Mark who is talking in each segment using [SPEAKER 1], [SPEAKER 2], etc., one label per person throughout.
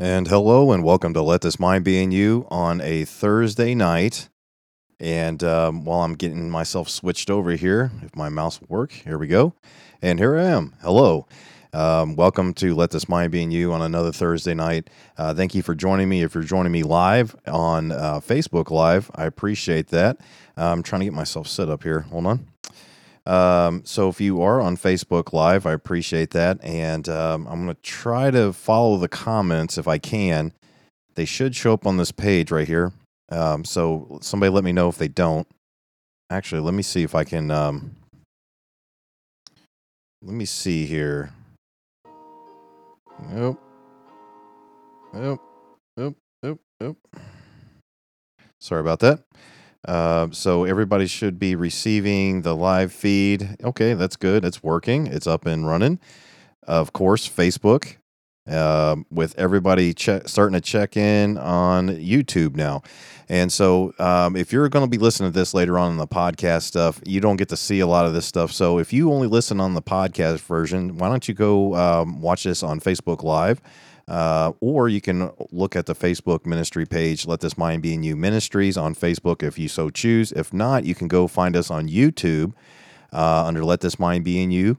[SPEAKER 1] And hello and welcome to Let This Mind Be in You on a Thursday night. And um, while I'm getting myself switched over here, if my mouse will work, here we go. And here I am. Hello. Um, welcome to Let This Mind Be in You on another Thursday night. Uh, thank you for joining me. If you're joining me live on uh, Facebook Live, I appreciate that. I'm trying to get myself set up here. Hold on. Um, so if you are on Facebook Live, I appreciate that, and um, I'm going to try to follow the comments if I can. They should show up on this page right here. Um, so somebody let me know if they don't. Actually, let me see if I can. Um, let me see here. Nope. Nope. Nope. Nope. Nope. Sorry about that. Uh, so everybody should be receiving the live feed. Okay, that's good. It's working. It's up and running. Of course, Facebook. Uh, with everybody che- starting to check in on YouTube now. And so, um, if you're going to be listening to this later on in the podcast stuff, you don't get to see a lot of this stuff. So, if you only listen on the podcast version, why don't you go um, watch this on Facebook Live? Uh, or you can look at the Facebook ministry page, Let This Mind Be in You Ministries on Facebook if you so choose. If not, you can go find us on YouTube uh, under Let This Mind Be in You.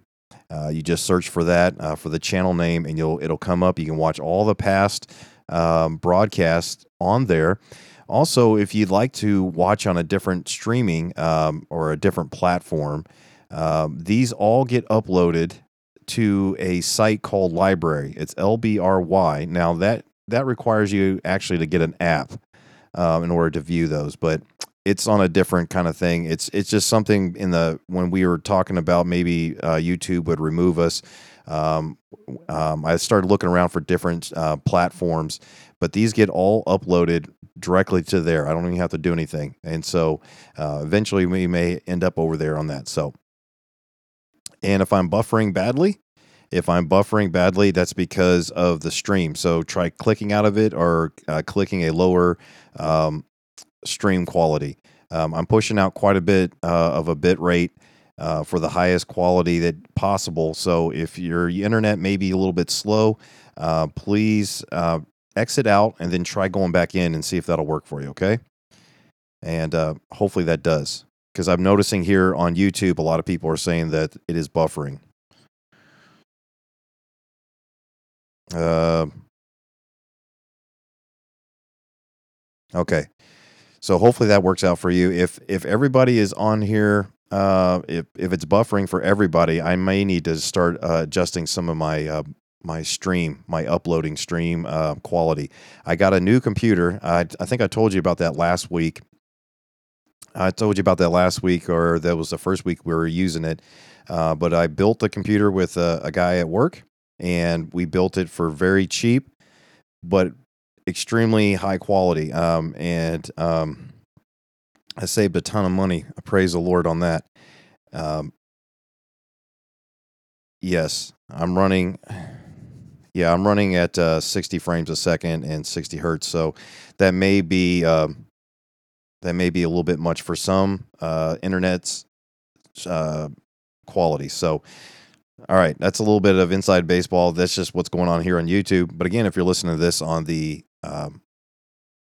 [SPEAKER 1] Uh, you just search for that uh, for the channel name, and you'll it'll come up. You can watch all the past um, broadcasts on there. Also, if you'd like to watch on a different streaming um, or a different platform, um, these all get uploaded to a site called Library. It's LBRY. Now that that requires you actually to get an app um, in order to view those, but it's on a different kind of thing. It's it's just something in the when we were talking about maybe uh, YouTube would remove us. Um, um, I started looking around for different uh, platforms, but these get all uploaded directly to there. I don't even have to do anything, and so uh, eventually we may end up over there on that. So and if I'm buffering badly, if I'm buffering badly, that's because of the stream. So try clicking out of it or uh, clicking a lower um, stream quality. Um, I'm pushing out quite a bit uh, of a bit rate uh, for the highest quality that possible. So if your internet may be a little bit slow, uh, please uh, exit out and then try going back in and see if that'll work for you. Okay, and uh, hopefully that does because I'm noticing here on YouTube a lot of people are saying that it is buffering. Uh, okay, so hopefully that works out for you. If if everybody is on here, uh, if if it's buffering for everybody, I may need to start uh, adjusting some of my uh, my stream, my uploading stream uh, quality. I got a new computer. I, I think I told you about that last week. I told you about that last week, or that was the first week we were using it. Uh, but I built the computer with a, a, guy at work, and we built it for very cheap, but extremely high quality. Um, and um, I saved a ton of money. I praise the Lord on that. Um, yes, I'm running. Yeah, I'm running at uh, 60 frames a second and 60 hertz. So that may be. Uh, that may be a little bit much for some uh, internet's uh, quality. So, all right, that's a little bit of inside baseball. That's just what's going on here on YouTube. But again, if you're listening to this on the um,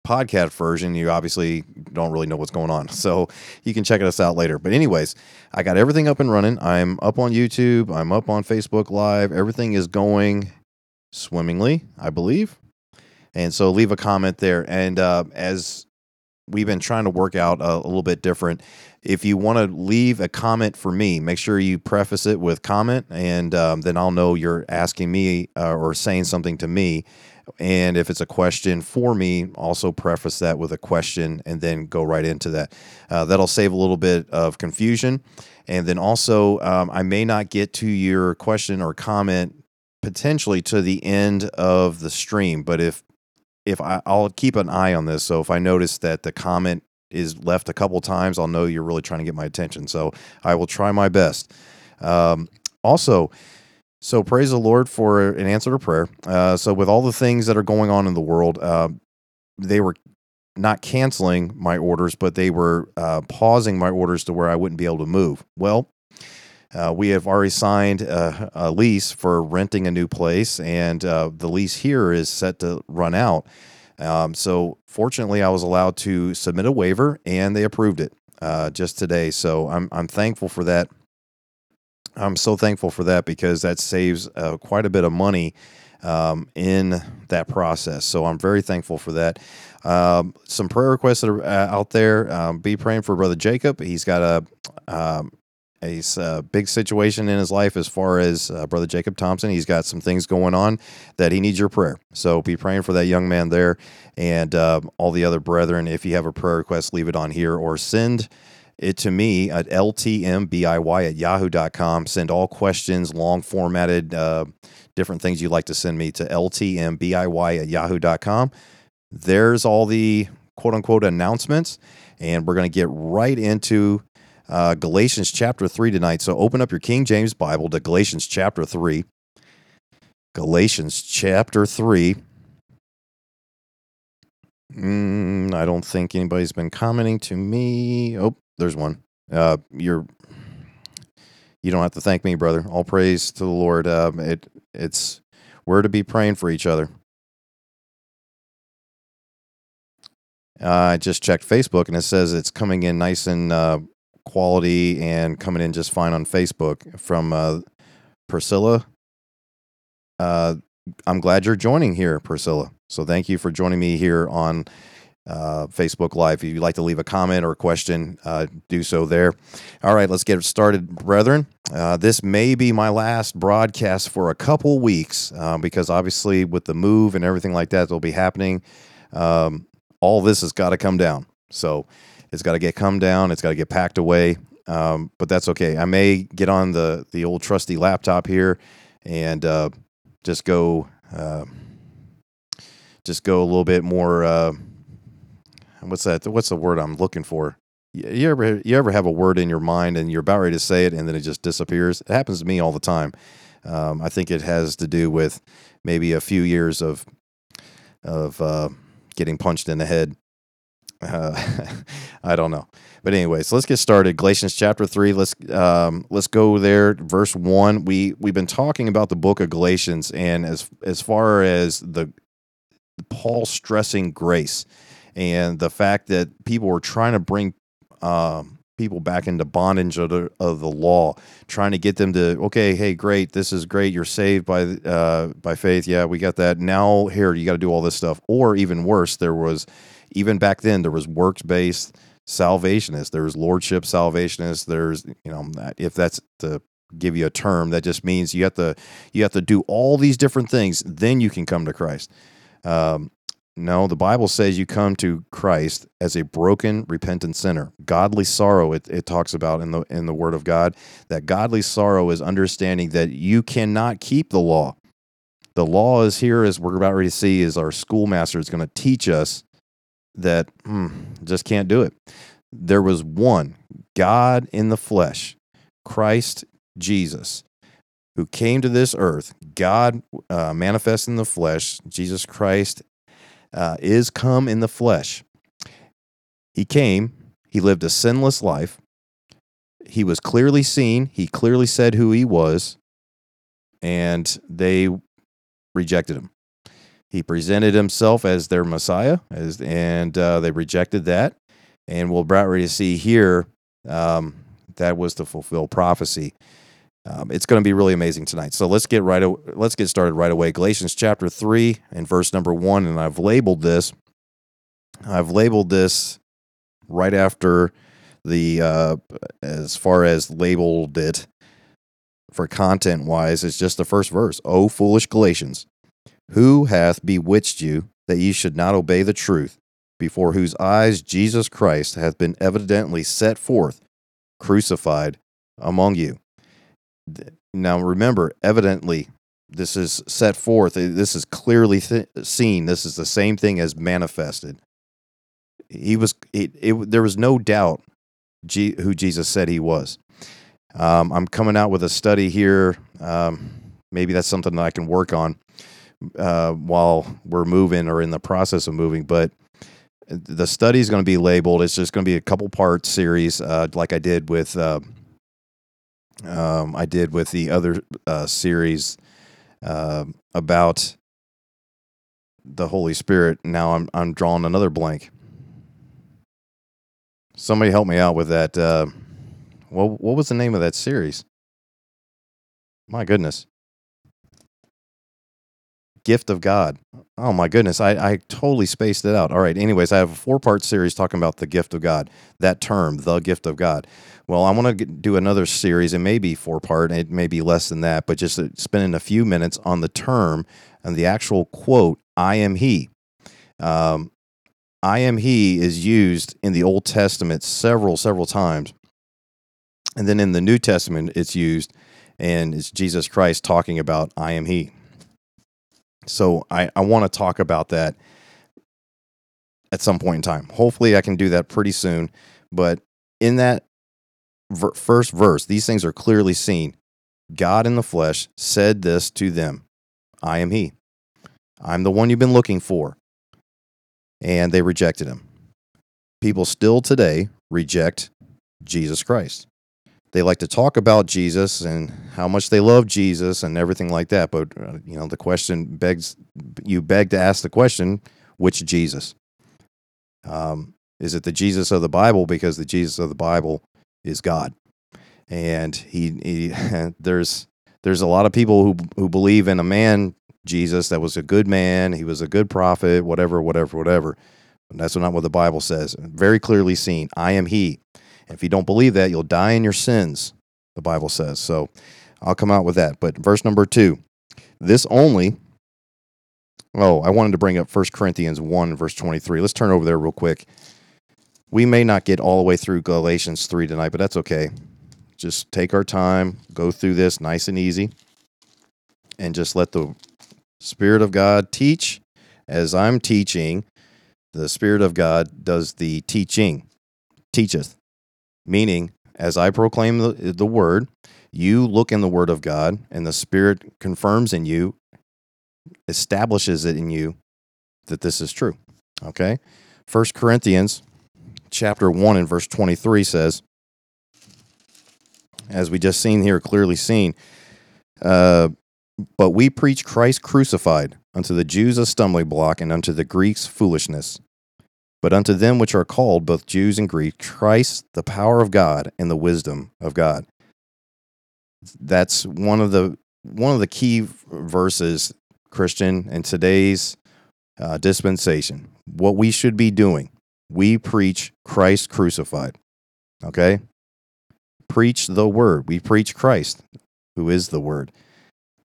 [SPEAKER 1] podcast version, you obviously don't really know what's going on. So you can check us out later. But, anyways, I got everything up and running. I'm up on YouTube, I'm up on Facebook Live. Everything is going swimmingly, I believe. And so leave a comment there. And uh, as we've been trying to work out a, a little bit different. If you want to leave a comment for me, make sure you preface it with comment, and um, then I'll know you're asking me uh, or saying something to me. And if it's a question for me, also preface that with a question and then go right into that. Uh, that'll save a little bit of confusion. And then also, um, I may not get to your question or comment potentially to the end of the stream, but if if I, I'll keep an eye on this. So if I notice that the comment is left a couple times, I'll know you're really trying to get my attention. So I will try my best. Um, also, so praise the Lord for an answer to prayer. Uh, so with all the things that are going on in the world, uh, they were not canceling my orders, but they were uh, pausing my orders to where I wouldn't be able to move. Well, uh, we have already signed a, a, lease for renting a new place, and uh, the lease here is set to run out. Um, so, fortunately, I was allowed to submit a waiver, and they approved it uh, just today. So, I'm I'm thankful for that. I'm so thankful for that because that saves uh, quite a bit of money um, in that process. So I'm very thankful for that. Um, some prayer requests that are uh, out there. Um, be praying for Brother Jacob. He's got a um, a, uh, big situation in his life as far as uh, Brother Jacob Thompson. He's got some things going on that he needs your prayer. So be praying for that young man there and uh, all the other brethren. If you have a prayer request, leave it on here or send it to me at ltmbiy at yahoo.com. Send all questions, long formatted, uh, different things you'd like to send me to ltmbiy at yahoo.com. There's all the quote unquote announcements, and we're going to get right into uh, Galatians chapter 3 tonight. So open up your King James Bible to Galatians chapter 3. Galatians chapter 3. Mm, I don't think anybody's been commenting to me. Oh, there's one. Uh, you're you don't have to thank me, brother. All praise to the Lord. Um, it it's we're to be praying for each other. Uh, I just checked Facebook and it says it's coming in nice and uh, quality and coming in just fine on Facebook from uh, Priscilla. Uh, I'm glad you're joining here, Priscilla. So thank you for joining me here on uh, Facebook Live. If you'd like to leave a comment or a question, uh, do so there. All right, let's get started, brethren. Uh, this may be my last broadcast for a couple weeks uh, because obviously, with the move and everything like that that'll be happening, um, all this has got to come down. So it's got to get come down. It's got to get packed away. Um, but that's okay. I may get on the the old trusty laptop here and uh, just go uh, just go a little bit more what's that? What's the word I'm looking for? You ever you ever have a word in your mind and you're about ready to say it and then it just disappears? It happens to me all the time. Um, I think it has to do with maybe a few years of of uh, getting punched in the head. Uh, I don't know, but anyway, so let's get started. Galatians chapter three. Let's um, let's go there. Verse one. We we've been talking about the book of Galatians, and as as far as the Paul stressing grace and the fact that people were trying to bring um, people back into bondage of the, of the law, trying to get them to okay, hey, great, this is great, you're saved by uh, by faith, yeah, we got that. Now here, you got to do all this stuff, or even worse, there was even back then there was works based salvationists, there was lordship salvationists, there's you know if that's to give you a term that just means you have to you have to do all these different things then you can come to christ um, no, the Bible says you come to Christ as a broken, repentant sinner. Godly sorrow, it, it talks about in the in the Word of God, that godly sorrow is understanding that you cannot keep the law. The law is here, as we're about ready to see, is our schoolmaster is going to teach us that hmm, just can't do it. There was one, God in the flesh, Christ Jesus, who came to this earth, God uh, manifest in the flesh, Jesus Christ uh, is come in the flesh. He came, he lived a sinless life. He was clearly seen, he clearly said who he was, and they rejected him. He presented himself as their Messiah, as, and uh, they rejected that. And we'll about ready to see here um, that was to fulfill prophecy. Um, it's going to be really amazing tonight. So let's get right. Let's get started right away. Galatians chapter three and verse number one, and I've labeled this. I've labeled this right after the uh, as far as labeled it for content wise. It's just the first verse. Oh, foolish Galatians, who hath bewitched you that ye should not obey the truth, before whose eyes Jesus Christ hath been evidently set forth, crucified among you? Now, remember, evidently, this is set forth. This is clearly th- seen. This is the same thing as manifested. He was. It, it, there was no doubt G, who Jesus said he was. Um, I'm coming out with a study here. Um, maybe that's something that I can work on uh, while we're moving or in the process of moving. But the study is going to be labeled. It's just going to be a couple part series, uh, like I did with uh, um, I did with the other uh, series uh, about the Holy Spirit. Now I'm I'm drawing another blank. Somebody help me out with that. Uh, what what was the name of that series? My goodness. Gift of God. Oh my goodness, I, I totally spaced it out. All right, anyways, I have a four part series talking about the gift of God, that term, the gift of God. Well, I want to do another series. It may be four part, it may be less than that, but just uh, spending a few minutes on the term and the actual quote, I am He. Um, I am He is used in the Old Testament several, several times. And then in the New Testament, it's used, and it's Jesus Christ talking about I am He. So I, I want to talk about that at some point in time. Hopefully, I can do that pretty soon. But in that ver- first verse, these things are clearly seen. God in the flesh said this to them I am He. I'm the one you've been looking for. And they rejected him. People still today reject Jesus Christ they like to talk about Jesus and how much they love Jesus and everything like that. But uh, you know, the question begs you beg to ask the question: Which Jesus? Um, is it the Jesus of the Bible? Because the Jesus of the Bible is God, and he, he there's there's a lot of people who who believe in a man Jesus that was a good man. He was a good prophet. Whatever, whatever, whatever. And that's not what the Bible says. Very clearly seen. I am He. If you don't believe that, you'll die in your sins, the Bible says. So I'll come out with that. But verse number two this only. Oh, I wanted to bring up 1 Corinthians 1, verse 23. Let's turn over there real quick. We may not get all the way through Galatians 3 tonight, but that's okay. Just take our time, go through this nice and easy, and just let the Spirit of God teach. As I'm teaching, the Spirit of God does the teaching, teacheth meaning as I proclaim the, the word, you look in the word of God and the Spirit confirms in you, establishes it in you that this is true. Okay? First Corinthians chapter 1 and verse 23 says, as we just seen here, clearly seen, uh, but we preach Christ crucified, unto the Jews a stumbling block, and unto the Greeks foolishness. But unto them which are called, both Jews and Greeks, Christ, the power of God and the wisdom of God. That's one of the one of the key verses, Christian, in today's uh, dispensation. What we should be doing, we preach Christ crucified. Okay, preach the word. We preach Christ, who is the word.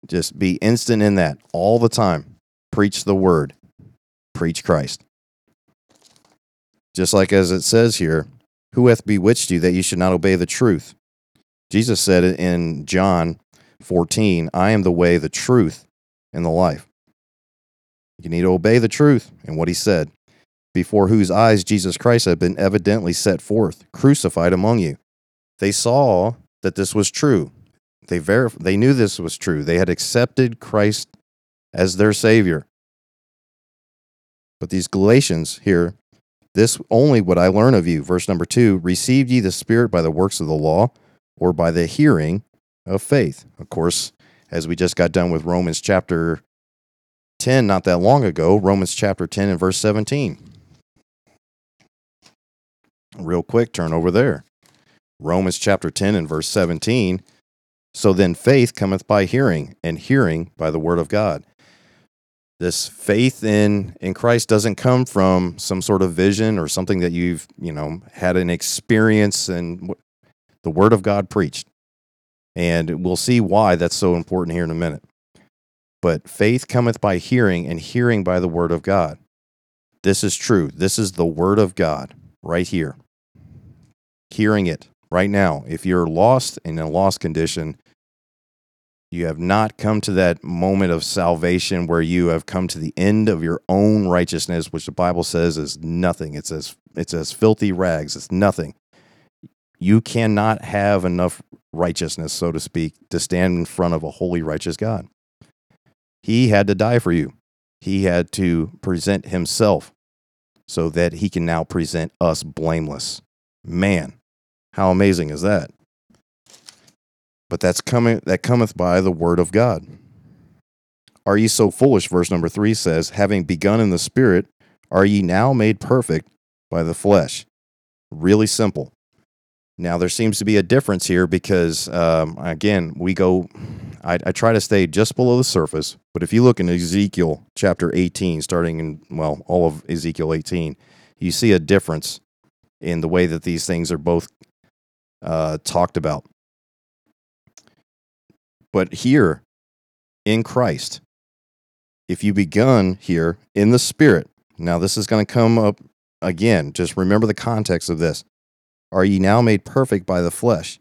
[SPEAKER 1] Just be instant in that all the time. Preach the word. Preach Christ. Just like as it says here, who hath bewitched you that you should not obey the truth? Jesus said it in John 14, I am the way, the truth, and the life. You need to obey the truth and what he said, before whose eyes Jesus Christ had been evidently set forth, crucified among you. They saw that this was true. They verif- they knew this was true. They had accepted Christ as their savior. But these Galatians here this only would I learn of you. Verse number two Received ye the Spirit by the works of the law or by the hearing of faith? Of course, as we just got done with Romans chapter 10 not that long ago, Romans chapter 10 and verse 17. Real quick, turn over there. Romans chapter 10 and verse 17. So then faith cometh by hearing, and hearing by the word of God this faith in in Christ doesn't come from some sort of vision or something that you've you know had an experience and the Word of God preached, and we'll see why that's so important here in a minute. But faith cometh by hearing, and hearing by the Word of God. This is true. This is the Word of God right here. Hearing it right now. If you're lost in a lost condition, you have not come to that moment of salvation where you have come to the end of your own righteousness, which the Bible says is nothing. It's as it's as filthy rags. It's nothing. You cannot have enough righteousness, so to speak, to stand in front of a holy, righteous God. He had to die for you. He had to present himself so that he can now present us blameless. Man, how amazing is that? But that's coming that cometh by the word of God. Are ye so foolish? Verse number three says, having begun in the spirit, are ye now made perfect by the flesh? Really simple. Now there seems to be a difference here because um, again we go. I, I try to stay just below the surface, but if you look in Ezekiel chapter 18, starting in well all of Ezekiel 18, you see a difference in the way that these things are both uh, talked about. But here in Christ, if you begun here in the Spirit, now this is going to come up again. Just remember the context of this. Are ye now made perfect by the flesh?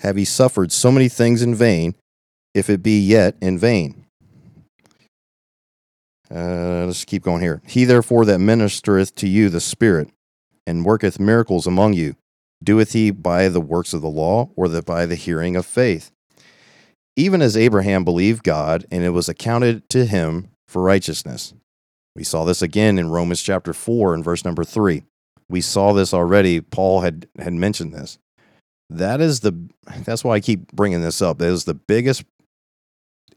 [SPEAKER 1] Have ye suffered so many things in vain, if it be yet in vain? Uh, let's keep going here. He therefore that ministereth to you the Spirit, and worketh miracles among you, doeth he by the works of the law, or that by the hearing of faith? Even as Abraham believed God, and it was accounted to him for righteousness. We saw this again in Romans chapter 4 and verse number 3. We saw this already. Paul had, had mentioned this. That is the that's why I keep bringing this up. That is the biggest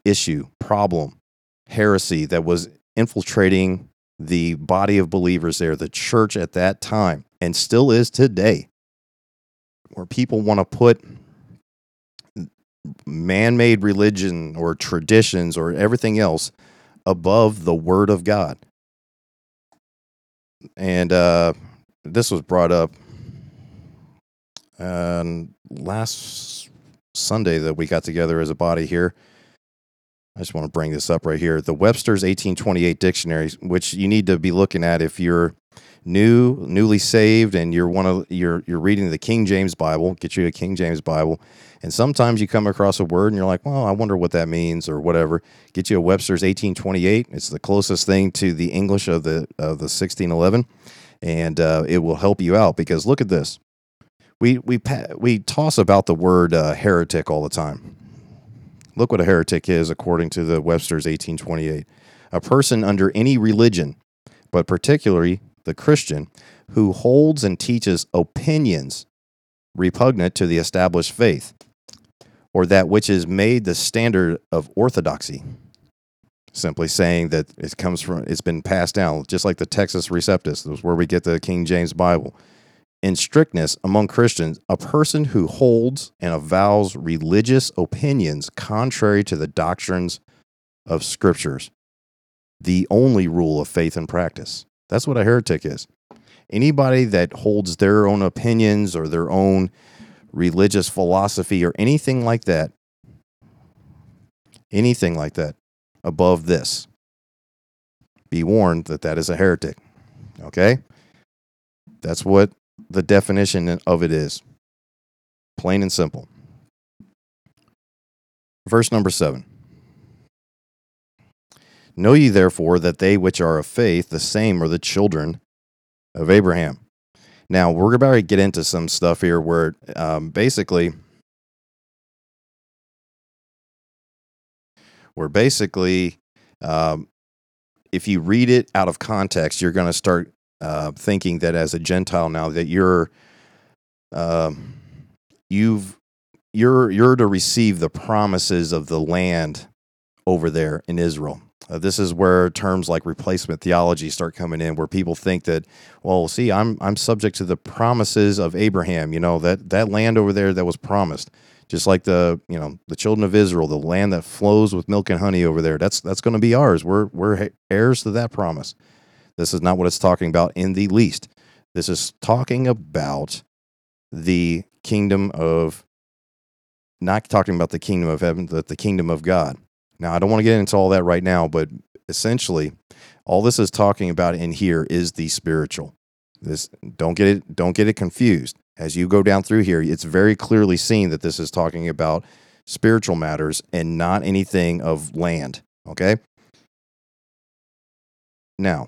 [SPEAKER 1] issue, problem, heresy that was infiltrating the body of believers there, the church at that time, and still is today, where people want to put man made religion or traditions or everything else above the Word of God. And uh, this was brought up um, last Sunday that we got together as a body here. I just want to bring this up right here. The Webster's 1828 dictionary, which you need to be looking at if you're new, newly saved, and you're one of you're you're reading the King James Bible. Get you a King James Bible, and sometimes you come across a word and you're like, well, I wonder what that means or whatever. Get you a Webster's 1828. It's the closest thing to the English of the of the 1611, and uh, it will help you out because look at this. We we we toss about the word uh, heretic all the time. Look what a heretic is according to the Webster's 1828. A person under any religion, but particularly the Christian, who holds and teaches opinions repugnant to the established faith, or that which is made the standard of orthodoxy. Simply saying that it comes from, it's been passed down, just like the Textus Receptus, that's where we get the King James Bible in strictness among Christians, a person who holds and avows religious opinions contrary to the doctrines of scriptures, the only rule of faith and practice. That's what a heretic is. Anybody that holds their own opinions or their own religious philosophy or anything like that, anything like that above this, be warned that that is a heretic. Okay? That's what the definition of it is plain and simple. Verse number seven. Know ye therefore that they which are of faith, the same are the children of Abraham. Now, we're about to get into some stuff here where um, basically, where basically, um, if you read it out of context, you're going to start uh, thinking that as a Gentile now that you're um, you've you're you're to receive the promises of the land over there in Israel. Uh, this is where terms like replacement theology start coming in, where people think that, well, see, I'm I'm subject to the promises of Abraham. You know that that land over there that was promised, just like the you know the children of Israel, the land that flows with milk and honey over there. That's that's going to be ours. We're we're heirs to that promise. This is not what it's talking about in the least. This is talking about the kingdom of, not talking about the kingdom of heaven, but the kingdom of God. Now, I don't want to get into all that right now, but essentially, all this is talking about in here is the spiritual. This don't get it don't get it confused. As you go down through here, it's very clearly seen that this is talking about spiritual matters and not anything of land. Okay. Now,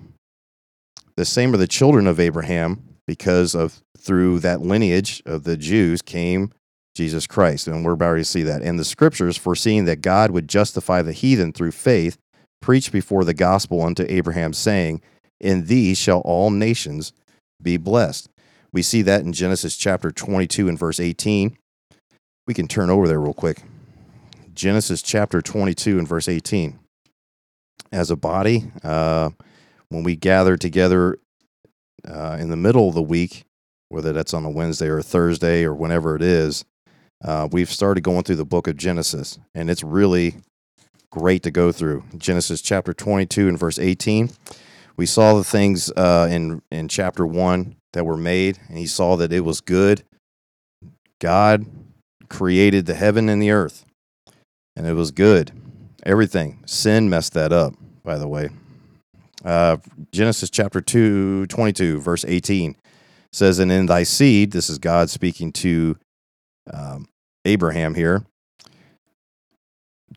[SPEAKER 1] the same are the children of Abraham, because of through that lineage of the Jews came Jesus Christ. And we're about to see that. And the scriptures, foreseeing that God would justify the heathen through faith, preached before the gospel unto Abraham, saying, In thee shall all nations be blessed. We see that in Genesis chapter 22 and verse 18. We can turn over there real quick. Genesis chapter 22 and verse 18. As a body, uh, when we gather together uh, in the middle of the week, whether that's on a Wednesday or a Thursday or whenever it is, uh, we've started going through the book of Genesis, and it's really great to go through. Genesis chapter 22 and verse 18. We saw the things uh, in in chapter one that were made, and he saw that it was good. God created the heaven and the earth, and it was good. Everything. Sin messed that up, by the way. Uh, Genesis chapter 2, 22, verse 18 says, And in thy seed, this is God speaking to um, Abraham here,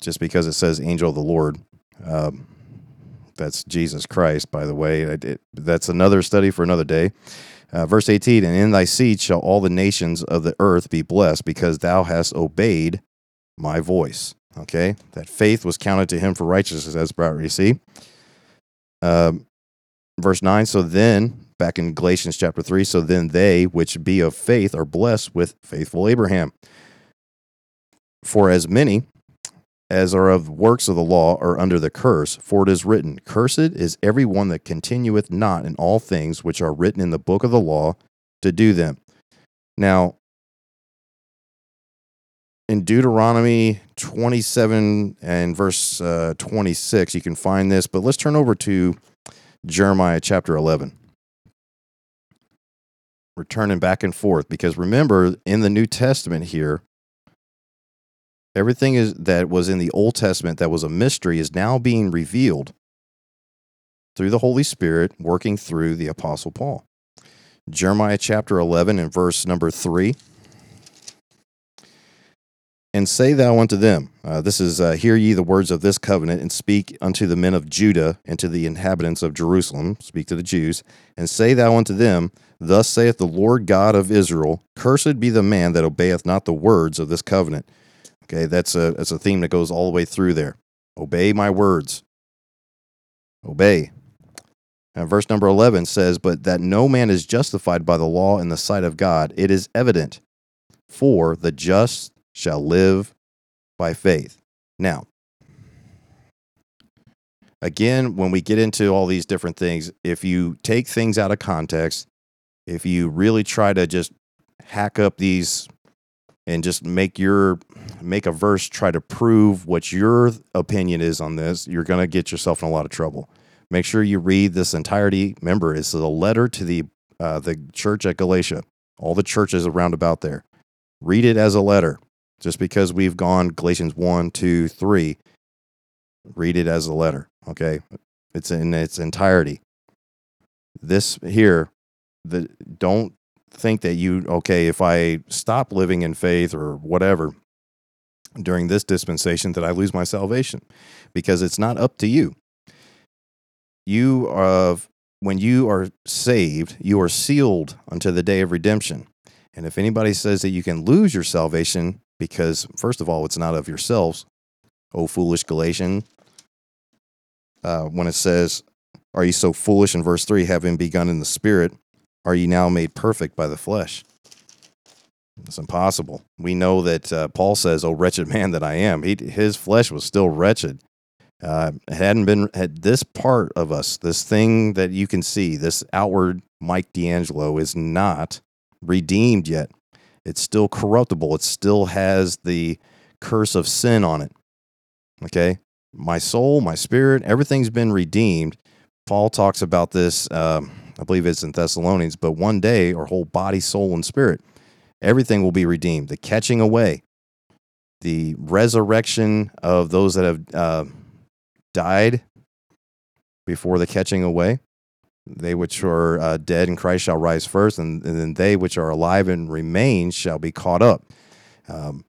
[SPEAKER 1] just because it says angel of the Lord. Um, that's Jesus Christ, by the way. It, that's another study for another day. Uh, verse 18 And in thy seed shall all the nations of the earth be blessed, because thou hast obeyed my voice. Okay? That faith was counted to him for righteousness, as we you see. Um, verse 9 So then, back in Galatians chapter 3, so then they which be of faith are blessed with faithful Abraham. For as many as are of works of the law are under the curse, for it is written, Cursed is every one that continueth not in all things which are written in the book of the law to do them. Now, in Deuteronomy 27 and verse uh, 26, you can find this, but let's turn over to Jeremiah chapter 11. We're back and forth because remember, in the New Testament here, everything is that was in the Old Testament that was a mystery is now being revealed through the Holy Spirit working through the Apostle Paul. Jeremiah chapter 11 and verse number 3 and say thou unto them, uh, this is, uh, hear ye the words of this covenant, and speak unto the men of Judah and to the inhabitants of Jerusalem, speak to the Jews, and say thou unto them, Thus saith the Lord God of Israel, Cursed be the man that obeyeth not the words of this covenant. Okay, that's a, that's a theme that goes all the way through there. Obey my words. Obey. And verse number 11 says, But that no man is justified by the law in the sight of God, it is evident. For the just shall live by faith. Now, again, when we get into all these different things, if you take things out of context, if you really try to just hack up these and just make your make a verse try to prove what your opinion is on this, you're going to get yourself in a lot of trouble. Make sure you read this entirety. Remember, it's a letter to the uh, the church at Galatia, all the churches around about there. Read it as a letter. Just because we've gone Galatians 1, 2, 3, read it as a letter, okay? It's in its entirety. This here, the don't think that you okay, if I stop living in faith or whatever during this dispensation that I lose my salvation because it's not up to you. You are when you are saved, you are sealed unto the day of redemption. And if anybody says that you can lose your salvation, because, first of all, it's not of yourselves, O foolish Galatian. Uh, when it says, Are you so foolish in verse 3, having begun in the spirit, are you now made perfect by the flesh? It's impossible. We know that uh, Paul says, "Oh wretched man that I am." He, his flesh was still wretched. Uh, it hadn't been had this part of us, this thing that you can see, this outward Mike D'Angelo is not redeemed yet. It's still corruptible. It still has the curse of sin on it. Okay? My soul, my spirit, everything's been redeemed. Paul talks about this, um, I believe it's in Thessalonians, but one day, our whole body, soul, and spirit, everything will be redeemed. The catching away, the resurrection of those that have uh, died before the catching away, they which are uh, dead in Christ shall rise first, and, and, then they which are alive and remain shall be caught up. Um,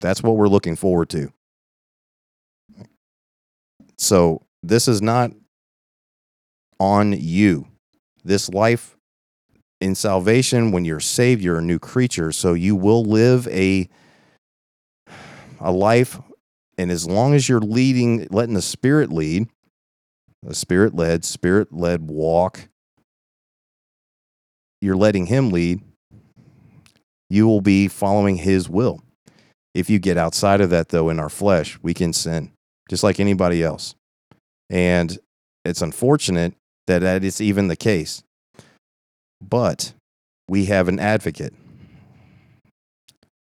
[SPEAKER 1] that's what we're looking forward to. So this is not on you. This life in salvation, when you're saved, you're a new creature. So you will live a a life, and as long as you're leading, letting the Spirit lead, a spirit led, spirit led walk. You're letting Him lead. You will be following His will. If you get outside of that, though, in our flesh, we can sin just like anybody else. And it's unfortunate that that is even the case. But we have an advocate.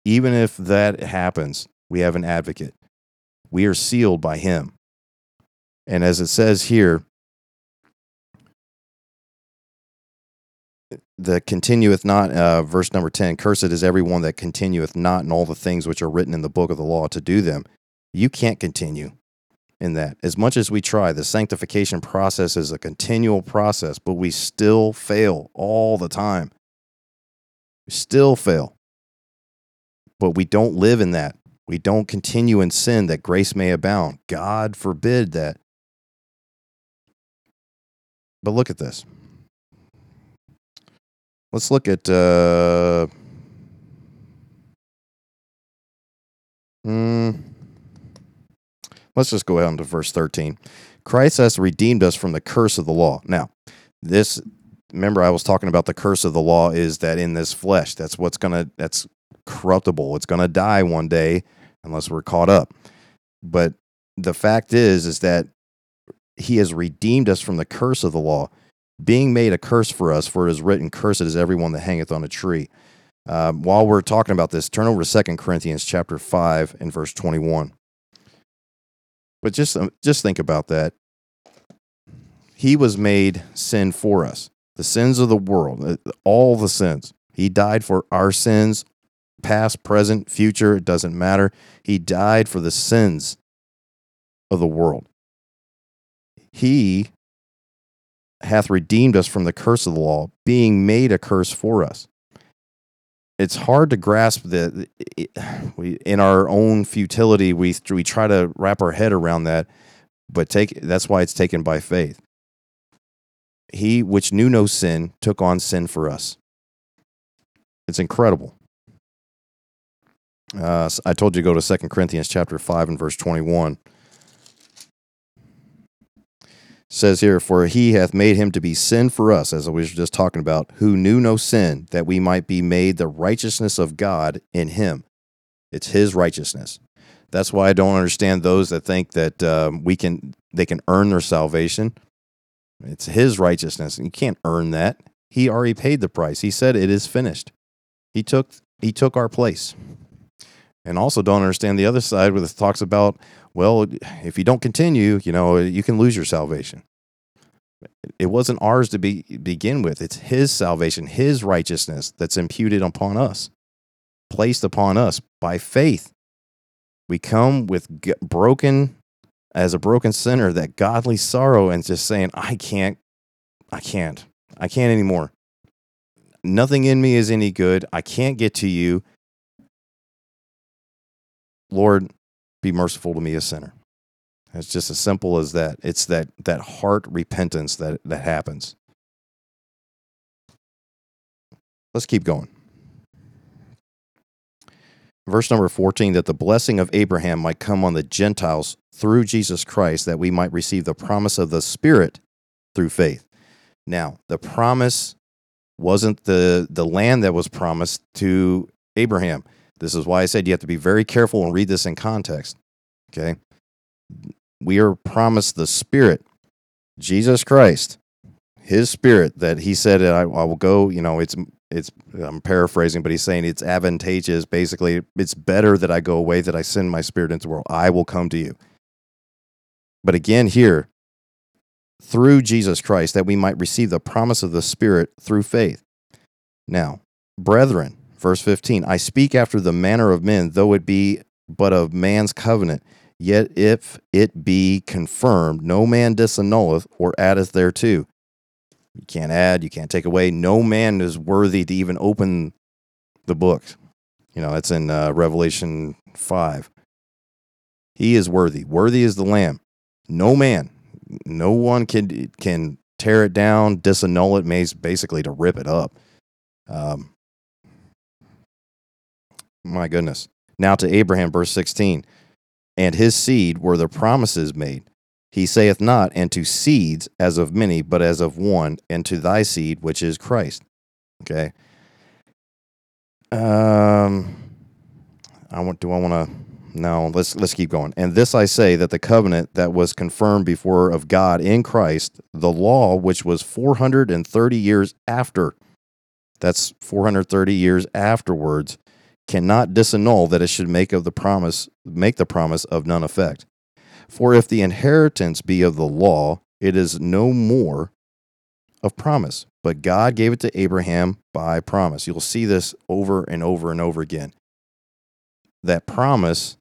[SPEAKER 1] Even if that happens, we have an advocate. We are sealed by him. And as it says here, the continueth not, uh, verse number 10 Cursed is everyone that continueth not in all the things which are written in the book of the law to do them. You can't continue in that. As much as we try, the sanctification process is a continual process, but we still fail all the time. We still fail. But we don't live in that. We don't continue in sin that grace may abound. God forbid that. But look at this. Let's look at. Uh, mm, let's just go on to verse 13. Christ has redeemed us from the curse of the law. Now, this, remember, I was talking about the curse of the law is that in this flesh, that's what's going to, that's corruptible. It's going to die one day unless we're caught up. But the fact is, is that he has redeemed us from the curse of the law being made a curse for us, for it is written, Cursed is everyone that hangeth on a tree. Um, while we're talking about this, turn over to 2 Corinthians chapter 5 and verse 21. But just, um, just think about that. He was made sin for us, the sins of the world, uh, all the sins. He died for our sins, past, present, future, it doesn't matter. He died for the sins of the world. He hath redeemed us from the curse of the law, being made a curse for us. It's hard to grasp that we, in our own futility, we, we try to wrap our head around that, but take, that's why it's taken by faith. He which knew no sin took on sin for us. It's incredible. Uh, I told you to go to 2 Corinthians chapter 5 and verse 21 says here, For he hath made him to be sin for us, as we were just talking about, who knew no sin, that we might be made the righteousness of God in him. It's his righteousness. That's why I don't understand those that think that um, we can they can earn their salvation. It's his righteousness. and You can't earn that. He already paid the price. He said it is finished. He took he took our place. And also don't understand the other side where it talks about well, if you don't continue, you know, you can lose your salvation. It wasn't ours to be, begin with. It's his salvation, his righteousness that's imputed upon us, placed upon us by faith. We come with broken, as a broken sinner, that godly sorrow and just saying, I can't, I can't, I can't anymore. Nothing in me is any good. I can't get to you. Lord, be merciful to me, a sinner. It's just as simple as that. It's that, that heart repentance that, that happens. Let's keep going. Verse number 14 that the blessing of Abraham might come on the Gentiles through Jesus Christ, that we might receive the promise of the Spirit through faith. Now, the promise wasn't the, the land that was promised to Abraham. This is why I said you have to be very careful and read this in context. Okay. We are promised the Spirit, Jesus Christ, His Spirit that He said, I, I will go. You know, it's, it's, I'm paraphrasing, but He's saying it's advantageous. Basically, it's better that I go away, that I send my Spirit into the world. I will come to you. But again, here, through Jesus Christ, that we might receive the promise of the Spirit through faith. Now, brethren, Verse 15 I speak after the manner of men, though it be but of man's covenant. Yet if it be confirmed, no man disannulleth or addeth thereto. You can't add, you can't take away. No man is worthy to even open the book. You know, that's in uh, Revelation 5. He is worthy. Worthy is the Lamb. No man, no one can can tear it down, disannul it, basically to rip it up. Um, my goodness. Now to Abraham, verse 16. And his seed were the promises made. He saith not, and to seeds as of many, but as of one, and to thy seed, which is Christ. Okay. Um, I want. Do I want to? No. Let's let's keep going. And this I say that the covenant that was confirmed before of God in Christ, the law which was four hundred and thirty years after, that's four hundred thirty years afterwards, cannot disannul that it should make of the promise make the promise of none effect. For if the inheritance be of the law, it is no more of promise, but God gave it to Abraham by promise. You'll see this over and over and over again. That promise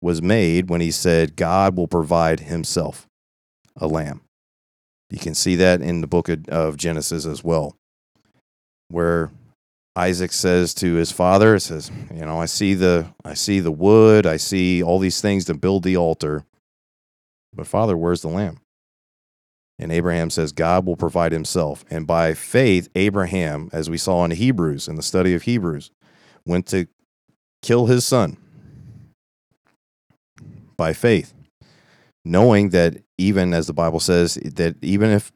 [SPEAKER 1] was made when he said, God will provide himself a lamb. You can see that in the book of Genesis as well, where Isaac says to his father, it says, you know, I see the I see the wood, I see all these things to build the altar. But father, where's the lamb? And Abraham says, God will provide himself. And by faith, Abraham, as we saw in Hebrews, in the study of Hebrews, went to kill his son by faith, knowing that even as the Bible says, that even if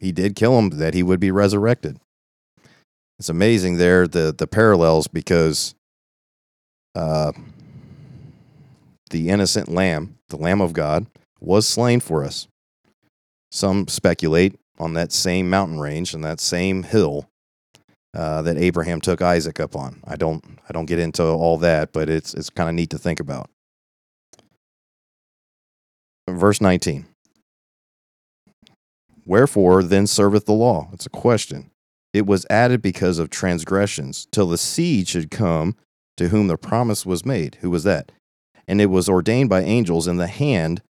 [SPEAKER 1] he did kill him, that he would be resurrected. It's amazing there the the parallels because uh, the innocent lamb, the Lamb of God, was slain for us. Some speculate on that same mountain range and that same hill uh, that Abraham took Isaac up on. I don't I don't get into all that, but it's it's kind of neat to think about. Verse 19. Wherefore then serveth the law? It's a question. It was added because of transgressions, till the seed should come to whom the promise was made. Who was that? And it was ordained by angels in the hand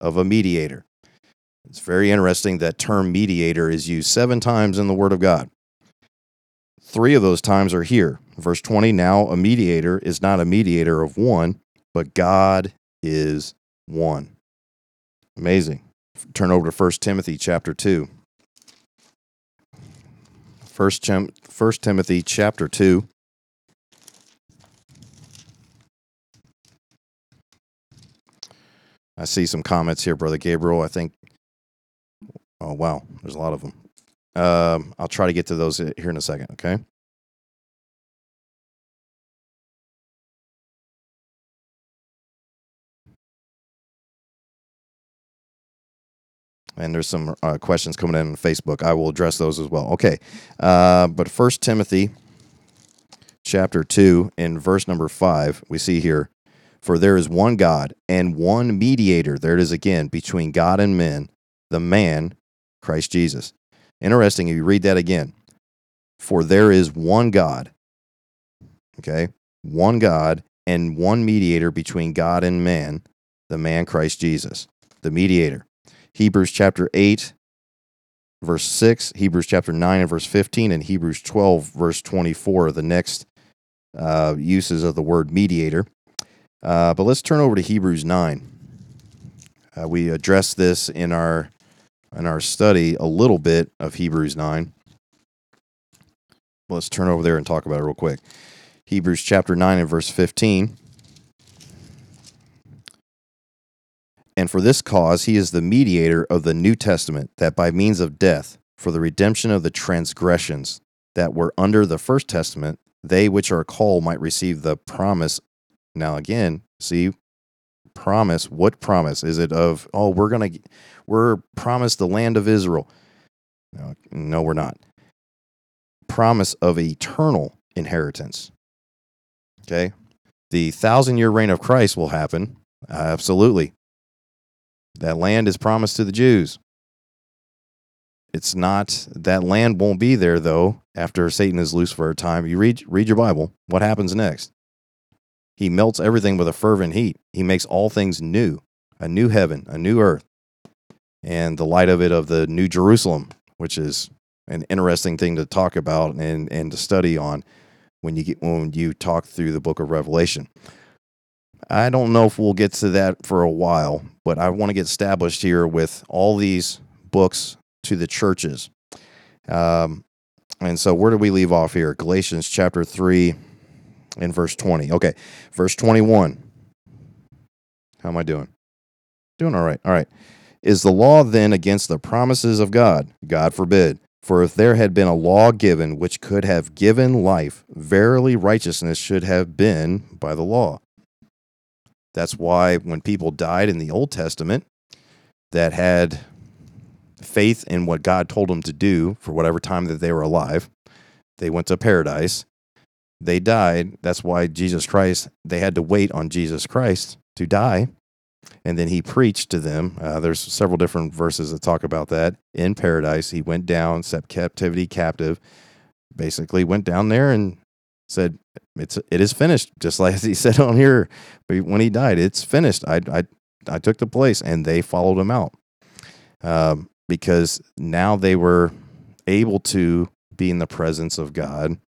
[SPEAKER 1] of a mediator. It's very interesting that term mediator is used seven times in the Word of God. Three of those times are here. Verse 20 now a mediator is not a mediator of one, but God is one. Amazing. Turn over to 1 Timothy chapter 2. 1 Timothy chapter 2. I see some comments here, Brother Gabriel. I think, oh, wow, there's a lot of them. Um, I'll try to get to those here in a second, okay? And there's some uh, questions coming in on Facebook. I will address those as well. Okay, uh, but First Timothy chapter two in verse number five, we see here, for there is one God and one mediator. There it is again between God and men, the man Christ Jesus. Interesting. If you read that again, for there is one God. Okay, one God and one mediator between God and man, the man Christ Jesus, the mediator. Hebrews chapter 8, verse 6, Hebrews chapter 9 and verse 15, and Hebrews 12, verse 24 the next uh, uses of the word mediator. Uh, but let's turn over to Hebrews 9. Uh, we addressed this in our in our study a little bit of Hebrews 9. Let's turn over there and talk about it real quick. Hebrews chapter 9 and verse 15. And for this cause he is the mediator of the New Testament, that by means of death, for the redemption of the transgressions that were under the first testament, they which are called might receive the promise. Now again, see, promise. What promise is it of? Oh, we're gonna, we're promised the land of Israel. No, no, we're not. Promise of eternal inheritance. Okay, the thousand year reign of Christ will happen. absolutely, that land is promised to the Jews. It's not that land won't be there though after Satan is loose for a time. You read read your Bible. What happens next? He melts everything with a fervent heat. He makes all things new, a new heaven, a new earth, and the light of it of the new Jerusalem, which is an interesting thing to talk about and, and to study on when you get when you talk through the book of Revelation. I don't know if we'll get to that for a while, but I want to get established here with all these books to the churches. Um, and so, where do we leave off here? Galatians chapter 3 and verse 20. Okay, verse 21. How am I doing? Doing all right. All right. Is the law then against the promises of God? God forbid. For if there had been a law given which could have given life, verily righteousness should have been by the law. That's why when people died in the Old Testament that had faith in what God told them to do for whatever time that they were alive, they went to paradise. They died. That's why Jesus Christ, they had to wait on Jesus Christ to die. And then he preached to them. Uh, there's several different verses that talk about that. In paradise, he went down, set captivity captive, basically went down there and said, "It's it is finished." Just like he said on here when he died, "It's finished." I I I took the place, and they followed him out um, because now they were able to be in the presence of God,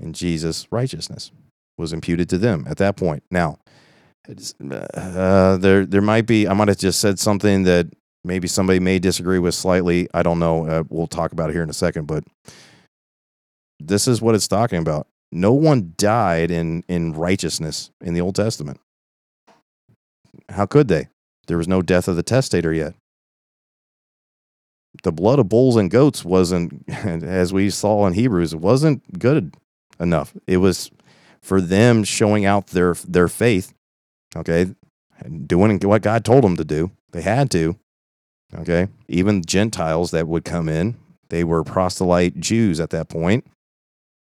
[SPEAKER 1] and Jesus' righteousness was imputed to them at that point. Now, uh, there there might be I might have just said something that maybe somebody may disagree with slightly. I don't know. Uh, we'll talk about it here in a second, but this is what it's talking about. No one died in in righteousness in the Old Testament. How could they? There was no death of the testator yet. The blood of bulls and goats wasn't, as we saw in Hebrews, wasn't good enough. It was for them showing out their their faith. Okay, doing what God told them to do. They had to. Okay, even Gentiles that would come in, they were proselyte Jews at that point.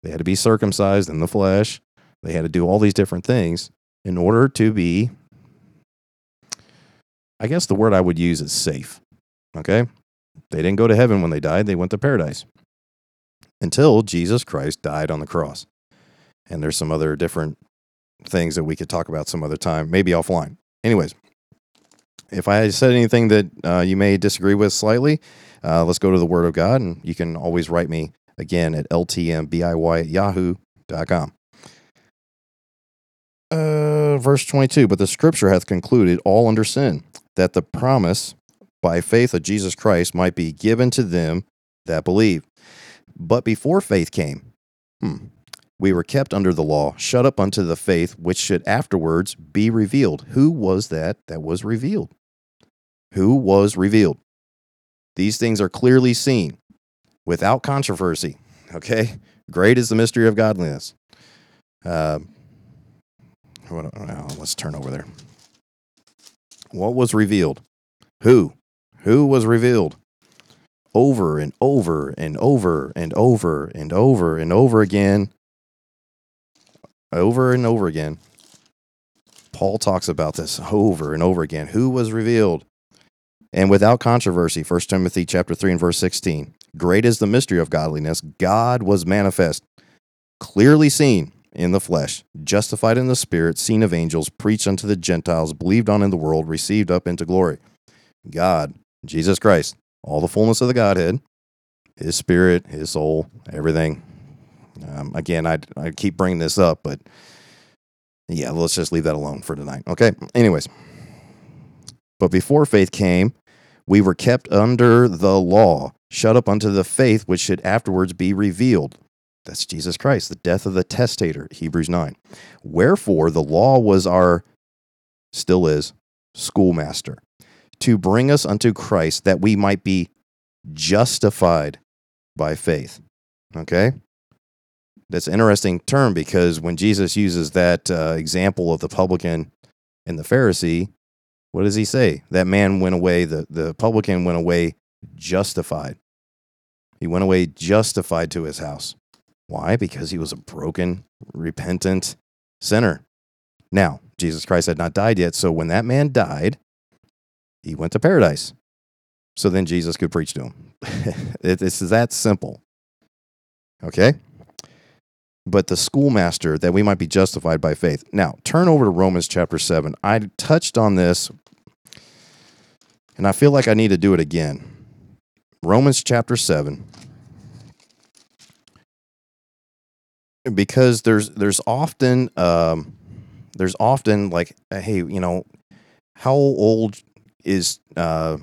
[SPEAKER 1] They had to be circumcised in the flesh. They had to do all these different things in order to be, I guess the word I would use is safe. Okay? They didn't go to heaven when they died, they went to paradise until Jesus Christ died on the cross. And there's some other different things that we could talk about some other time, maybe offline. Anyways, if I said anything that uh, you may disagree with slightly, uh, let's go to the Word of God, and you can always write me Again, at ltmbiy at yahoo.com. Uh, verse 22 But the scripture hath concluded all under sin, that the promise by faith of Jesus Christ might be given to them that believe. But before faith came, hmm, we were kept under the law, shut up unto the faith which should afterwards be revealed. Who was that that was revealed? Who was revealed? These things are clearly seen, without controversy. Okay? Great is the mystery of godliness. Uh, let's turn over there. What was revealed? Who? Who was revealed? Over and over and over and over and over and over again. Over and over again. Paul talks about this over and over again. Who was revealed? And without controversy, 1 Timothy chapter 3 and verse 16. Great is the mystery of godliness. God was manifest, clearly seen in the flesh, justified in the spirit, seen of angels, preached unto the Gentiles, believed on in the world, received up into glory. God, Jesus Christ, all the fullness of the Godhead, his spirit, his soul, everything. Um, again, I, I keep bringing this up, but yeah, let's just leave that alone for tonight. Okay. Anyways, but before faith came, we were kept under the law, shut up unto the faith which should afterwards be revealed. That's Jesus Christ, the death of the testator, Hebrews 9. Wherefore the law was our, still is, schoolmaster, to bring us unto Christ that we might be justified by faith. Okay? That's an interesting term because when Jesus uses that uh, example of the publican and the Pharisee, what does he say? That man went away, the, the publican went away justified. He went away justified to his house. Why? Because he was a broken, repentant sinner. Now, Jesus Christ had not died yet. So when that man died, he went to paradise. So then Jesus could preach to him. it's that simple. Okay? But the schoolmaster, that we might be justified by faith. Now, turn over to Romans chapter 7. I touched on this, and I feel like I need to do it again. Romans chapter 7. Because there's there's often um, there's often like hey you know how old is uh,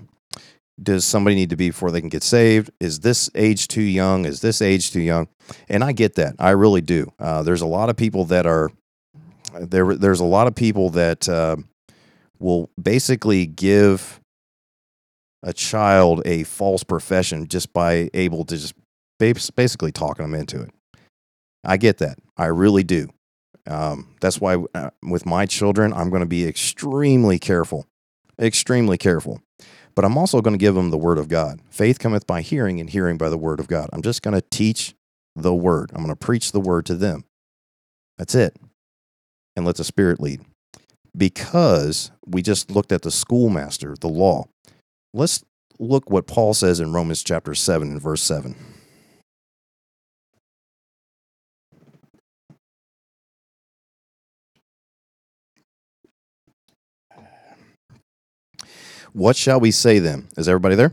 [SPEAKER 1] does somebody need to be before they can get saved? Is this age too young? Is this age too young? And I get that. I really do. Uh, there's a lot of people that are there. There's a lot of people that uh, will basically give a child a false profession just by able to just basically talking them into it. I get that. I really do. Um, that's why uh, with my children, I'm going to be extremely careful, extremely careful. But I'm also going to give them the word of God. Faith cometh by hearing, and hearing by the word of God. I'm just going to teach the word. I'm going to preach the word to them. That's it. And let the Spirit lead. Because we just looked at the schoolmaster, the law. Let's look what Paul says in Romans chapter 7 and verse 7. What shall we say then? Is everybody there?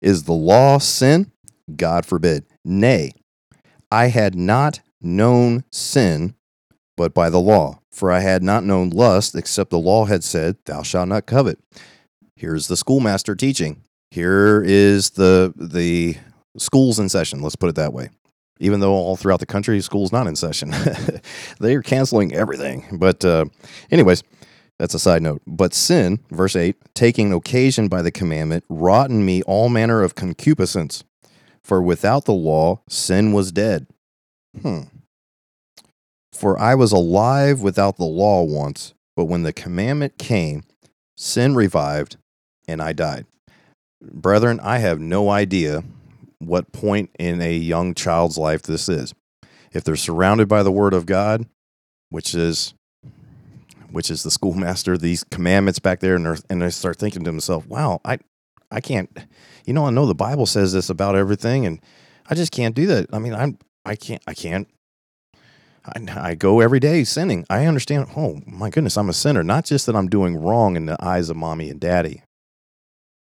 [SPEAKER 1] Is the law sin? God forbid. Nay, I had not known sin but by the law, for I had not known lust except the law had said, Thou shalt not covet. Here's the schoolmaster teaching. Here is the the schools in session, let's put it that way. Even though all throughout the country, school's not in session. they are canceling everything. But, uh, anyways, that's a side note. But sin, verse 8, taking occasion by the commandment, wrought in me all manner of concupiscence. For without the law, sin was dead. Hmm. For I was alive without the law once, but when the commandment came, sin revived, and I died. Brethren, I have no idea what point in a young child's life this is. If they're surrounded by the word of God, which is which is the schoolmaster, these commandments back there, and, and they start thinking to themselves, wow, I, I can't, you know, I know the Bible says this about everything, and I just can't do that. I mean, I'm, I can't, I can't. I, I go every day sinning. I understand. Oh my goodness, I'm a sinner. Not just that I'm doing wrong in the eyes of mommy and daddy,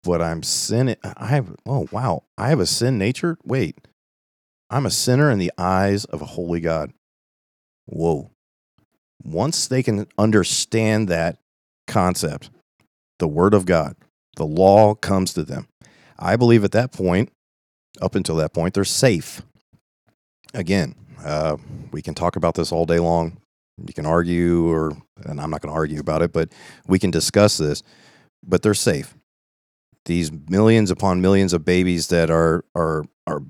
[SPEAKER 1] but I'm sinning. I have. Oh wow, I have a sin nature. Wait, I'm a sinner in the eyes of a holy God. Whoa once they can understand that concept, the Word of God, the law comes to them. I believe at that point, up until that point, they're safe. Again, uh, we can talk about this all day long. You can argue, or and I'm not going to argue about it, but we can discuss this. But they're safe. These millions upon millions of babies that are are are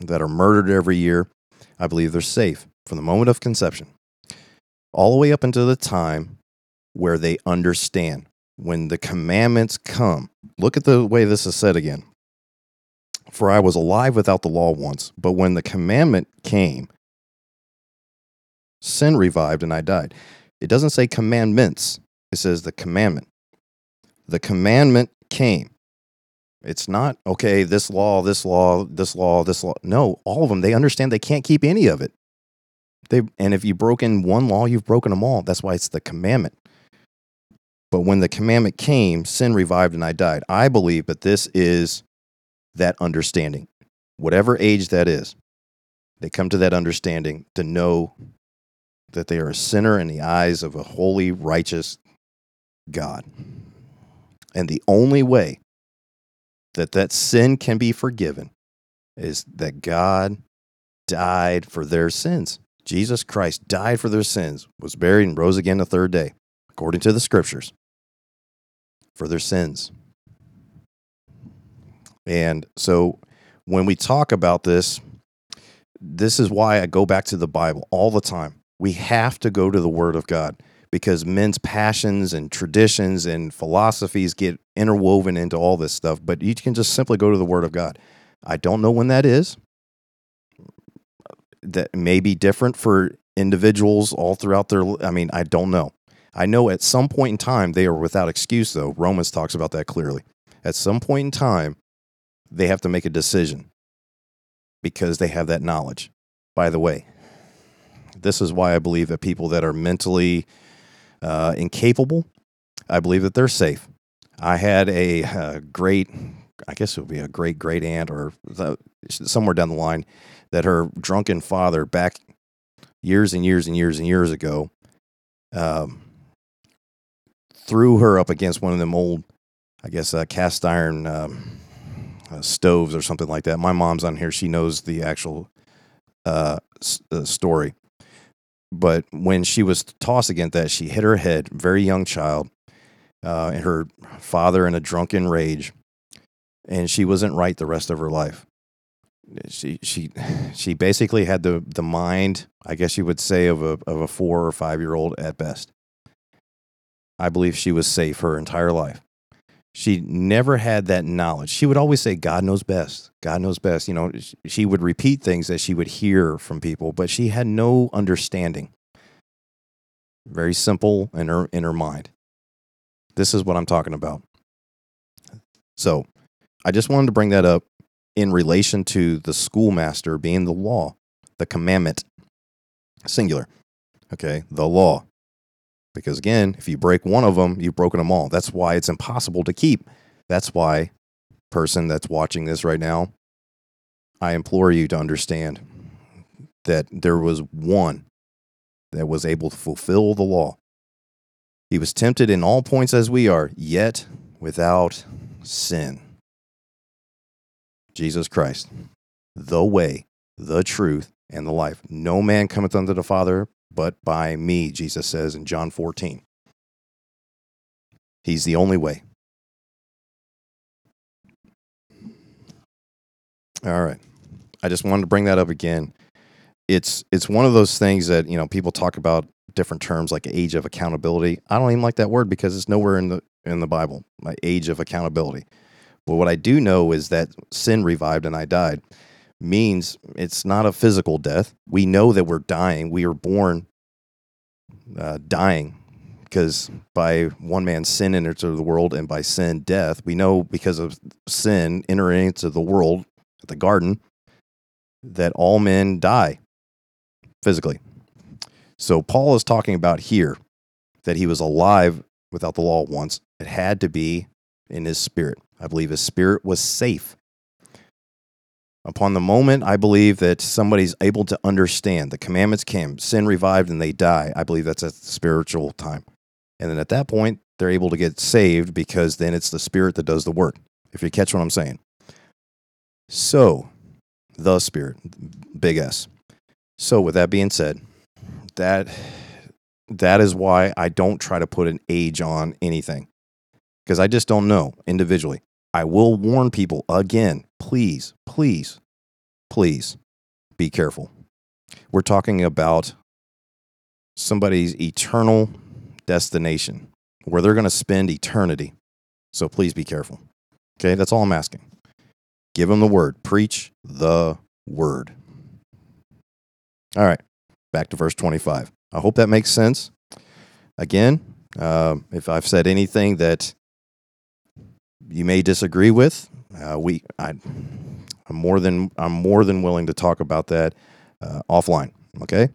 [SPEAKER 1] that are murdered every year, I believe they're safe from the moment of conception all the way up until the time where they understand. When the commandments come, look at the way this is said again. For I was alive without the law once, but when the commandment came, sin revived and I died. It doesn't say commandments, it says the commandment. The commandment came. It's not, okay, this law, this law, this law, this law. No, all of them, they understand they can't keep any of it. They and if you've broken one law, you've broken them all. That's why it's the commandment. But when the commandment came, sin revived and I died. I believe that this is that understanding. Whatever age that is, they come to that understanding to know that they are a sinner in the eyes of a holy, righteous God. And the only way that that sin can be forgiven is that God died for their sins. Jesus Christ died for their sins, was buried, and rose again the third day, according to the scriptures, for their sins. And so when we talk about this, this is why I go back to the Bible all the time. We have to go to the Word of God because men's passions and traditions and philosophies get interwoven into all this stuff. But you can just simply go to the Word of God. I don't know when that is that may be different for individuals all throughout their I mean, I don't know. I know at some point in time they are without excuse though. Romans talks about that clearly. At some point in time they have to make a decision because they have that knowledge. By the way, this is why I believe that people that are mentally uh, incapable, I believe that they're safe. I had a, a great, I guess it would be a great great aunt or the, somewhere down the line that her drunken father back years and years and years and years ago um, threw her up against one of them old, I guess, uh, cast iron um, uh, stoves or something like that. My mom's on here; she knows the actual uh, s- uh, story. But when she was tossed against that, she hit her head. Very young child, uh, and her father, in a drunken rage, and she wasn't right the rest of her life. She she she basically had the the mind, I guess you would say, of a of a four or five year old at best. I believe she was safe her entire life. She never had that knowledge. She would always say, God knows best. God knows best. You know, she would repeat things that she would hear from people, but she had no understanding. Very simple in her, in her mind. This is what I'm talking about. So I just wanted to bring that up in relation to the schoolmaster being the law, the commandment, singular. Okay, the law. Because again, if you break one of them, you've broken them all. That's why it's impossible to keep. That's why, person that's watching this right now, I implore you to understand that there was one that was able to fulfill the law. He was tempted in all points as we are, yet without sin. Jesus Christ, the way, the truth, and the life. No man cometh unto the Father but by me, Jesus says in John 14. He's the only way. All right. I just wanted to bring that up again. It's it's one of those things that, you know, people talk about different terms like age of accountability. I don't even like that word because it's nowhere in the in the Bible. My age of accountability. But what I do know is that sin revived and I died means it's not a physical death. We know that we're dying. We are born uh, dying because by one man's sin into the world and by sin death. We know because of sin entering into the world, the garden, that all men die physically. So Paul is talking about here that he was alive without the law once. It had to be in his spirit. I believe his spirit was safe Upon the moment, I believe that somebody's able to understand the commandments came, sin revived, and they die. I believe that's a spiritual time. And then at that point, they're able to get saved because then it's the Spirit that does the work. If you catch what I'm saying. So, the Spirit, big S. So, with that being said, that that is why I don't try to put an age on anything because I just don't know individually. I will warn people again, please, please, please be careful. We're talking about somebody's eternal destination where they're going to spend eternity. So please be careful. Okay, that's all I'm asking. Give them the word, preach the word. All right, back to verse 25. I hope that makes sense. Again, uh, if I've said anything that you may disagree with. Uh, we, I, I'm more than I'm more than willing to talk about that uh, offline. Okay,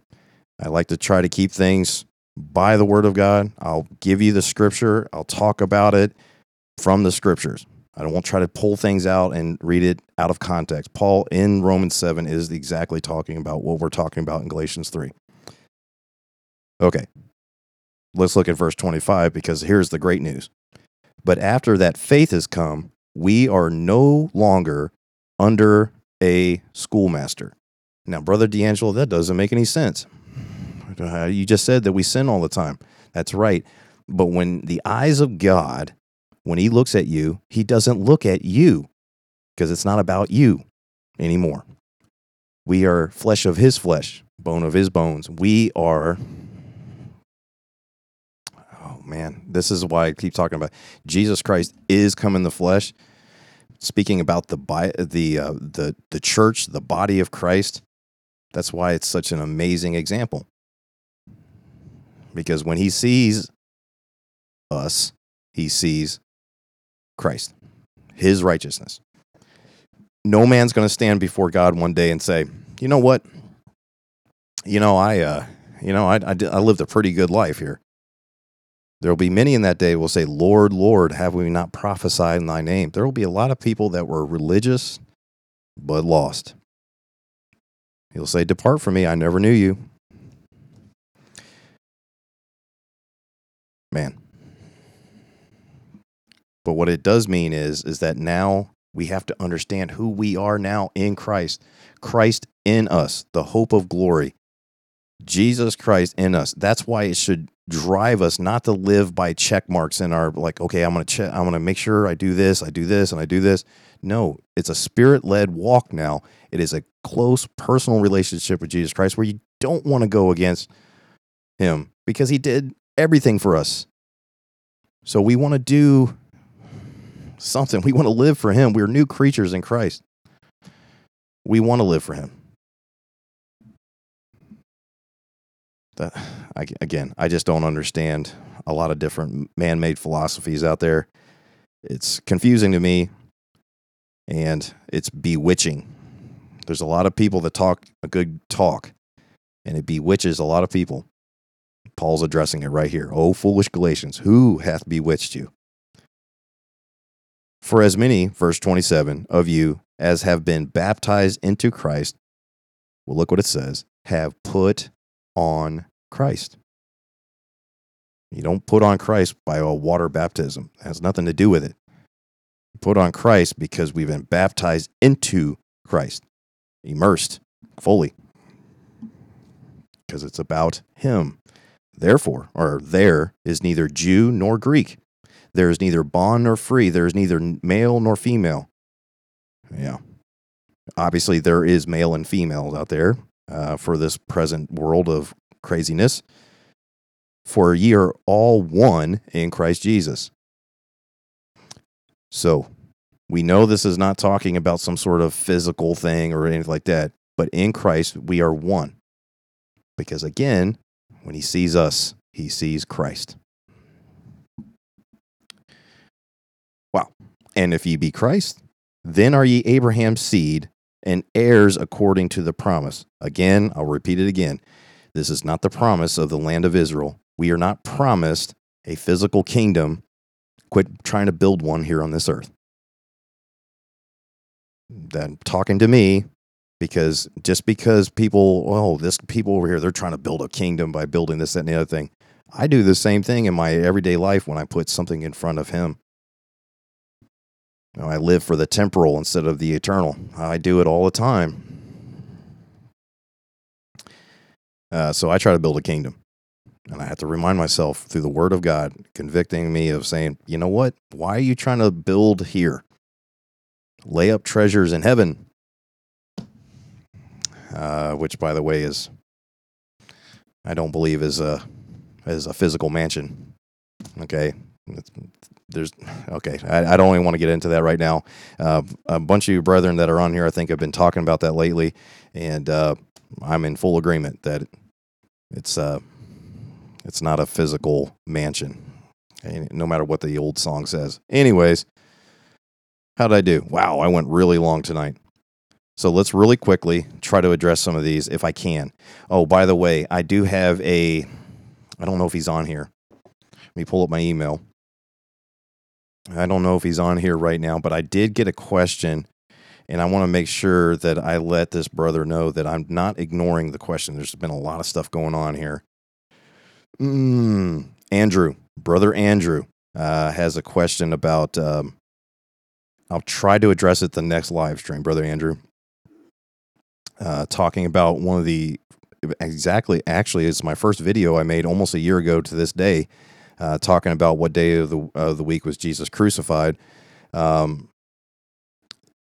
[SPEAKER 1] I like to try to keep things by the Word of God. I'll give you the Scripture. I'll talk about it from the Scriptures. I don't want to try to pull things out and read it out of context. Paul in Romans 7 is exactly talking about what we're talking about in Galatians 3. Okay, let's look at verse 25 because here's the great news. But after that faith has come, we are no longer under a schoolmaster. Now, Brother D'Angelo, that doesn't make any sense. You just said that we sin all the time. That's right. But when the eyes of God, when He looks at you, He doesn't look at you because it's not about you anymore. We are flesh of His flesh, bone of His bones. We are man, this is why I keep talking about Jesus Christ is come in the flesh. Speaking about the bi- the uh, the the church, the body of Christ. That's why it's such an amazing example. Because when he sees us, he sees Christ, his righteousness. No man's going to stand before God one day and say, "You know what? You know, I uh, you know, I, I, I lived a pretty good life here. There will be many in that day will say, Lord, Lord, have we not prophesied in thy name? There will be a lot of people that were religious but lost. He'll say, Depart from me, I never knew you. Man. But what it does mean is, is that now we have to understand who we are now in Christ. Christ in us, the hope of glory. Jesus Christ in us. That's why it should drive us not to live by check marks in our like okay i'm to check i'm to make sure i do this i do this and i do this No, it's a spirit led walk now. It is a close personal relationship with Jesus Christ where you don't want to go against him because he did everything for us. So we want to do something. We want to live for him. We're new creatures in Christ. We want to live for him. That, I, again, I just don't understand a lot of different man made philosophies out there. It's confusing to me and it's bewitching. There's a lot of people that talk a good talk and it bewitches a lot of people. Paul's addressing it right here. Oh, foolish Galatians, who hath bewitched you? For as many, verse 27, of you as have been baptized into Christ, well, look what it says, have put on Christ. You don't put on Christ by a water baptism. It has nothing to do with it. You put on Christ because we've been baptized into Christ, immersed fully, because it's about Him. Therefore, or there is neither Jew nor Greek. There is neither bond nor free. There is neither male nor female. Yeah. Obviously, there is male and female out there uh, for this present world of craziness. For ye are all one in Christ Jesus. So, we know this is not talking about some sort of physical thing or anything like that, but in Christ, we are one. Because again, when he sees us, he sees Christ. Wow. And if ye be Christ, then are ye Abraham's seed and heirs according to the promise. Again, I'll repeat it again. This is not the promise of the land of Israel. We are not promised a physical kingdom. Quit trying to build one here on this earth. Then talking to me because just because people, oh, this people over here, they're trying to build a kingdom by building this, that, and the other thing. I do the same thing in my everyday life when I put something in front of Him. I live for the temporal instead of the eternal. I do it all the time. Uh, so I try to build a kingdom. And I have to remind myself through the word of God, convicting me of saying, you know what? Why are you trying to build here? Lay up treasures in heaven uh, which, by the way, is I don't believe is a is a physical mansion. Okay, it's, there's okay. I, I, don't even want to get into that right now. Uh, a bunch of you brethren that are on here, I think, have been talking about that lately, and uh, I'm in full agreement that it's uh, it's not a physical mansion, no matter what the old song says. Anyways, how did I do? Wow, I went really long tonight. So let's really quickly try to address some of these if I can. Oh, by the way, I do have a, I don't know if he's on here. Let me pull up my email. I don't know if he's on here right now, but I did get a question and I want to make sure that I let this brother know that I'm not ignoring the question. There's been a lot of stuff going on here. Mm, Andrew, brother Andrew, uh, has a question about. Um, I'll try to address it the next live stream, brother Andrew uh, talking about one of the exactly actually it's my first video I made almost a year ago to this day, uh, talking about what day of the of the week was Jesus crucified. Um,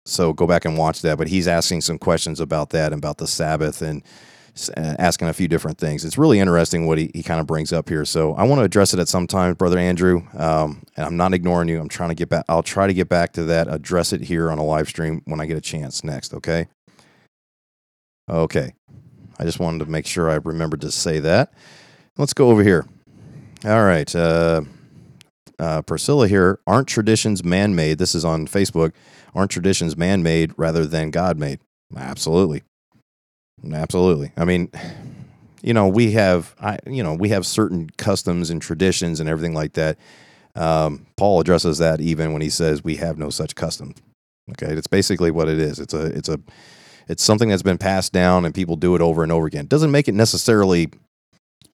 [SPEAKER 1] so go back and watch that. But he's asking some questions about that and about the Sabbath and uh, asking a few different things. It's really interesting what he, he kind of brings up here. So I want to address it at some time, brother Andrew. Um, and I'm not ignoring you. I'm trying to get back. I'll try to get back to that. Address it here on a live stream when I get a chance next. Okay. Okay. I just wanted to make sure I remembered to say that. Let's go over here. All right. Uh, uh, Priscilla here. Aren't traditions man made? This is on Facebook. Aren't traditions man made rather than God made? Absolutely. Absolutely. I mean, you know, we have, I, you know, we have certain customs and traditions and everything like that. Um, Paul addresses that even when he says we have no such custom. Okay, it's basically what it is. It's a, it's a, it's something that's been passed down and people do it over and over again. Doesn't make it necessarily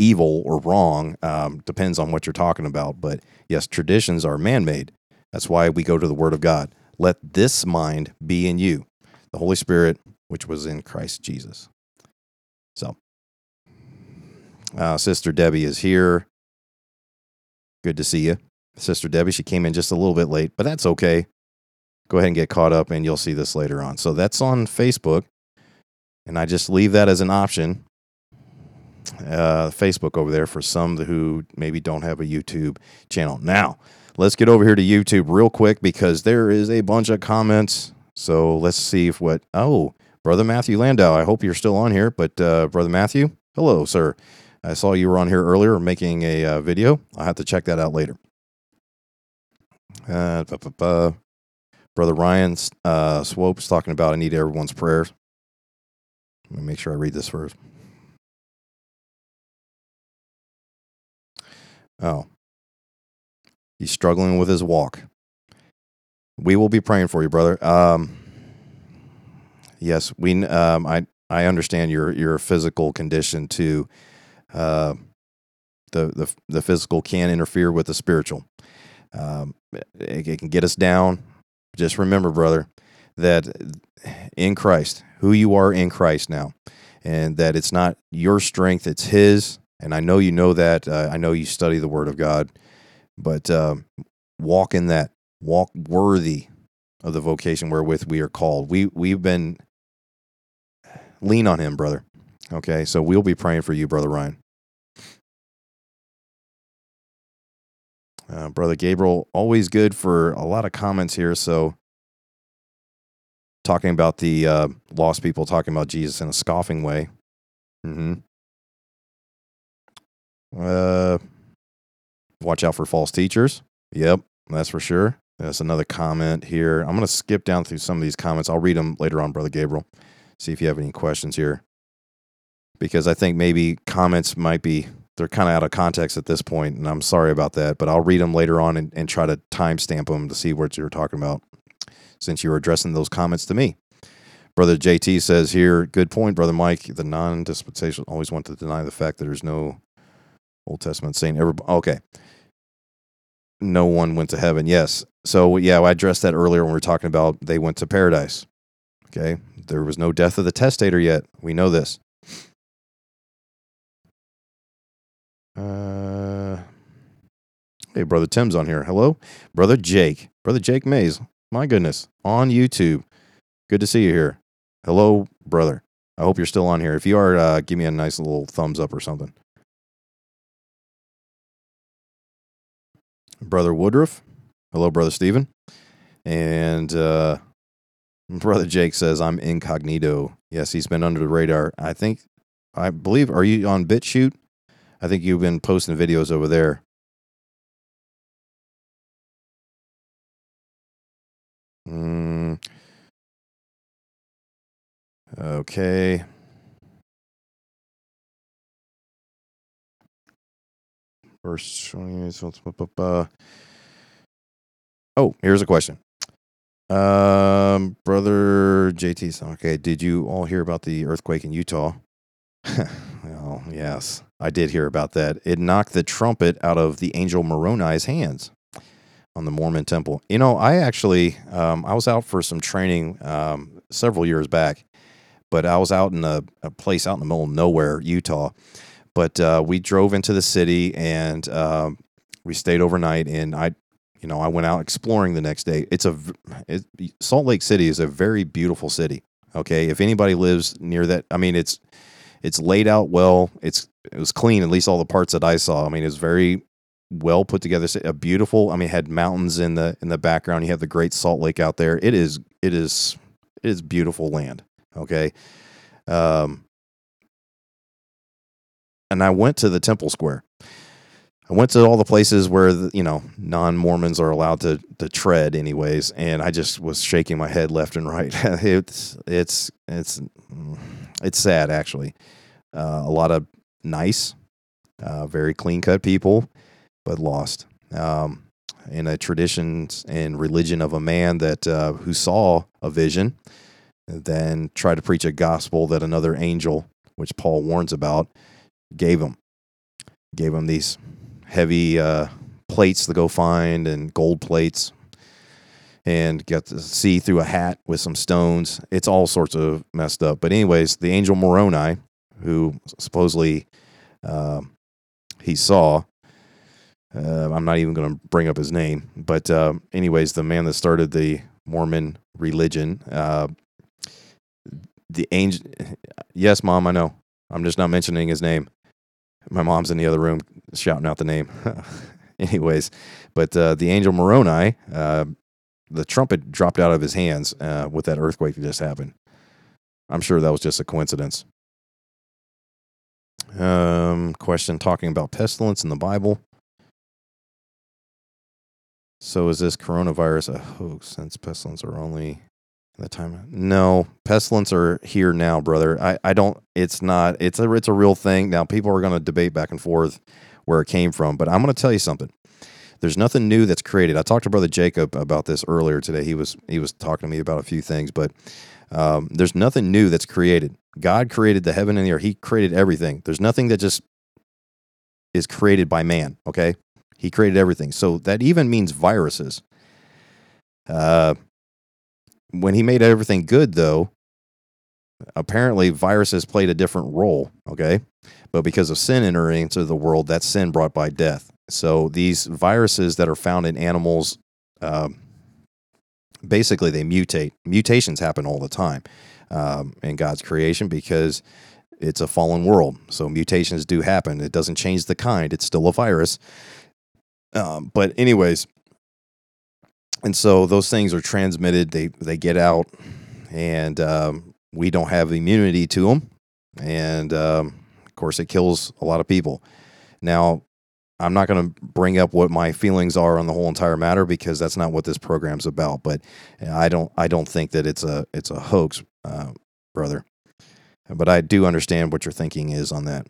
[SPEAKER 1] evil or wrong. Um, depends on what you're talking about. But yes, traditions are man made. That's why we go to the Word of God. Let this mind be in you, the Holy Spirit, which was in Christ Jesus. So, uh, Sister Debbie is here. Good to see you. Sister Debbie, she came in just a little bit late, but that's okay. go ahead and get caught up, and you'll see this later on. So that's on Facebook, and I just leave that as an option. Uh, Facebook over there for some who maybe don't have a YouTube channel. Now, let's get over here to YouTube real quick because there is a bunch of comments. So let's see if what. Oh, Brother Matthew Landau, I hope you're still on here. But uh, Brother Matthew, hello, sir. I saw you were on here earlier making a uh, video. I'll have to check that out later. Uh. Brother Ryan uh, Swope's talking about I need everyone's prayers. Let me make sure I read this first. Oh, he's struggling with his walk. We will be praying for you, brother. Um, yes, we. Um, I I understand your your physical condition too. Uh, the the the physical can interfere with the spiritual. Um, it, it can get us down. Just remember, brother, that in Christ, who you are in Christ now, and that it's not your strength; it's His. And I know you know that. Uh, I know you study the Word of God, but um, walk in that. Walk worthy of the vocation wherewith we are called. We we've been lean on Him, brother. Okay, so we'll be praying for you, brother Ryan. Uh, brother Gabriel, always good for a lot of comments here. So, talking about the uh, lost people, talking about Jesus in a scoffing way. hmm Uh, watch out for false teachers. Yep, that's for sure. That's another comment here. I'm going to skip down through some of these comments. I'll read them later on, brother Gabriel. See if you have any questions here, because I think maybe comments might be they're kind of out of context at this point, and I'm sorry about that. But I'll read them later on and, and try to timestamp them to see what you're talking about, since you were addressing those comments to me. Brother JT says here, good point, brother Mike. The non-dispensational always want to deny the fact that there's no Old Testament saying ever. Okay, no one went to heaven. Yes, so yeah, I addressed that earlier when we were talking about they went to paradise. Okay, there was no death of the testator yet. We know this. Uh, hey, brother Tim's on here. Hello, brother Jake, brother Jake Mays. My goodness, on YouTube. Good to see you here. Hello, brother. I hope you're still on here. If you are, uh, give me a nice little thumbs up or something. Brother Woodruff. Hello, brother Stephen. And uh, brother Jake says I'm incognito. Yes, he's been under the radar. I think, I believe, are you on BitChute? I think you've been posting videos over there. Mm. Okay. Oh, here's a question. Um, brother JT, okay. Did you all hear about the earthquake in Utah? well, yes, I did hear about that. It knocked the trumpet out of the angel Moroni's hands on the Mormon temple. You know, I actually, um, I was out for some training um, several years back, but I was out in a, a place out in the middle of nowhere, Utah. But uh, we drove into the city and um, we stayed overnight. And I, you know, I went out exploring the next day. It's a it, Salt Lake City is a very beautiful city. Okay, if anybody lives near that, I mean, it's it's laid out well. It's it was clean, at least all the parts that I saw. I mean, it's very well put together. A beautiful. I mean, had mountains in the in the background. You have the Great Salt Lake out there. It is it is it is beautiful land. Okay, um, and I went to the Temple Square. I went to all the places where the, you know non Mormons are allowed to to tread, anyways, and I just was shaking my head left and right. it's it's it's it's sad actually. Uh, a lot of nice, uh, very clean cut people, but lost um, in a tradition and religion of a man that uh, who saw a vision, then tried to preach a gospel that another angel, which Paul warns about, gave him. Gave him these heavy uh, plates to go find and gold plates and got to see through a hat with some stones. It's all sorts of messed up. But anyways, the angel Moroni, who supposedly uh, he saw, uh, I'm not even going to bring up his name, but uh, anyways, the man that started the Mormon religion. Uh, the angel, yes, mom, I know. I'm just not mentioning his name. My mom's in the other room shouting out the name. Anyways, but uh, the angel Moroni, uh, the trumpet dropped out of his hands uh, with that earthquake that just happened. I'm sure that was just a coincidence. Um, question talking about pestilence in the Bible. So is this coronavirus a hoax since pestilence are only the time? No, pestilence are here now, brother. I, I don't. It's not. It's a it's a real thing. Now people are going to debate back and forth where it came from, but I'm going to tell you something. There's nothing new that's created. I talked to brother Jacob about this earlier today. He was he was talking to me about a few things, but um, there's nothing new that's created. God created the heaven and the earth. He created everything. There's nothing that just is created by man. Okay, he created everything. So that even means viruses. Uh, when he made everything good, though, apparently viruses played a different role. Okay. But because of sin entering into the world, that sin brought by death. So these viruses that are found in animals, um, basically they mutate. Mutations happen all the time um, in God's creation because it's a fallen world. So mutations do happen. It doesn't change the kind, it's still a virus. Um, but anyways, and so those things are transmitted. They they get out, and um, we don't have immunity to them, and um, of course it kills a lot of people. Now, I'm not going to bring up what my feelings are on the whole entire matter because that's not what this program's about. But I don't I don't think that it's a it's a hoax, uh, brother. But I do understand what your thinking is on that.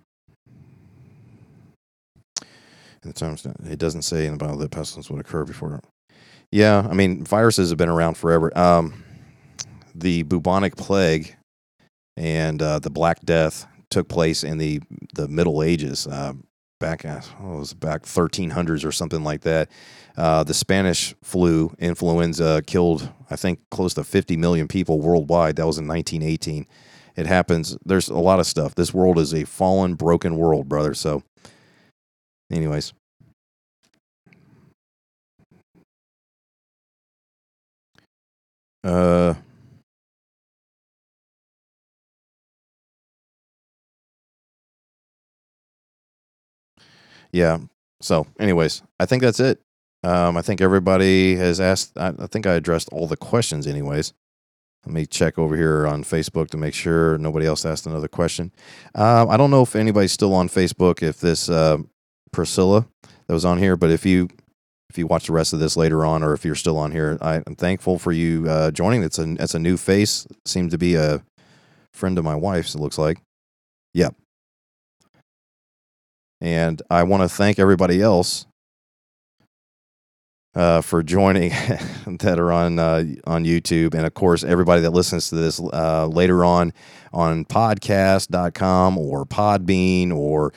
[SPEAKER 1] It doesn't say in the Bible that pestilence would occur before. Yeah, I mean, viruses have been around forever. Um, the bubonic plague and uh, the Black Death took place in the the Middle Ages, uh, back uh, it was back 1300s or something like that. Uh, the Spanish flu influenza killed, I think, close to 50 million people worldwide. That was in 1918. It happens. There's a lot of stuff. This world is a fallen, broken world, brother. So Anyways. Uh Yeah. So, anyways, I think that's it. Um, I think everybody has asked. I, I think I addressed all the questions, anyways. Let me check over here on Facebook to make sure nobody else asked another question. Uh, I don't know if anybody's still on Facebook. If this uh, Priscilla that was on here. But if you if you watch the rest of this later on, or if you're still on here, I, am thankful for you uh, joining. It's a it's a new face. Seems to be a friend of my wife's. It looks like. Yep. And I want to thank everybody else uh, for joining that are on uh, on YouTube, and of course everybody that listens to this uh, later on on podcast.com or Podbean or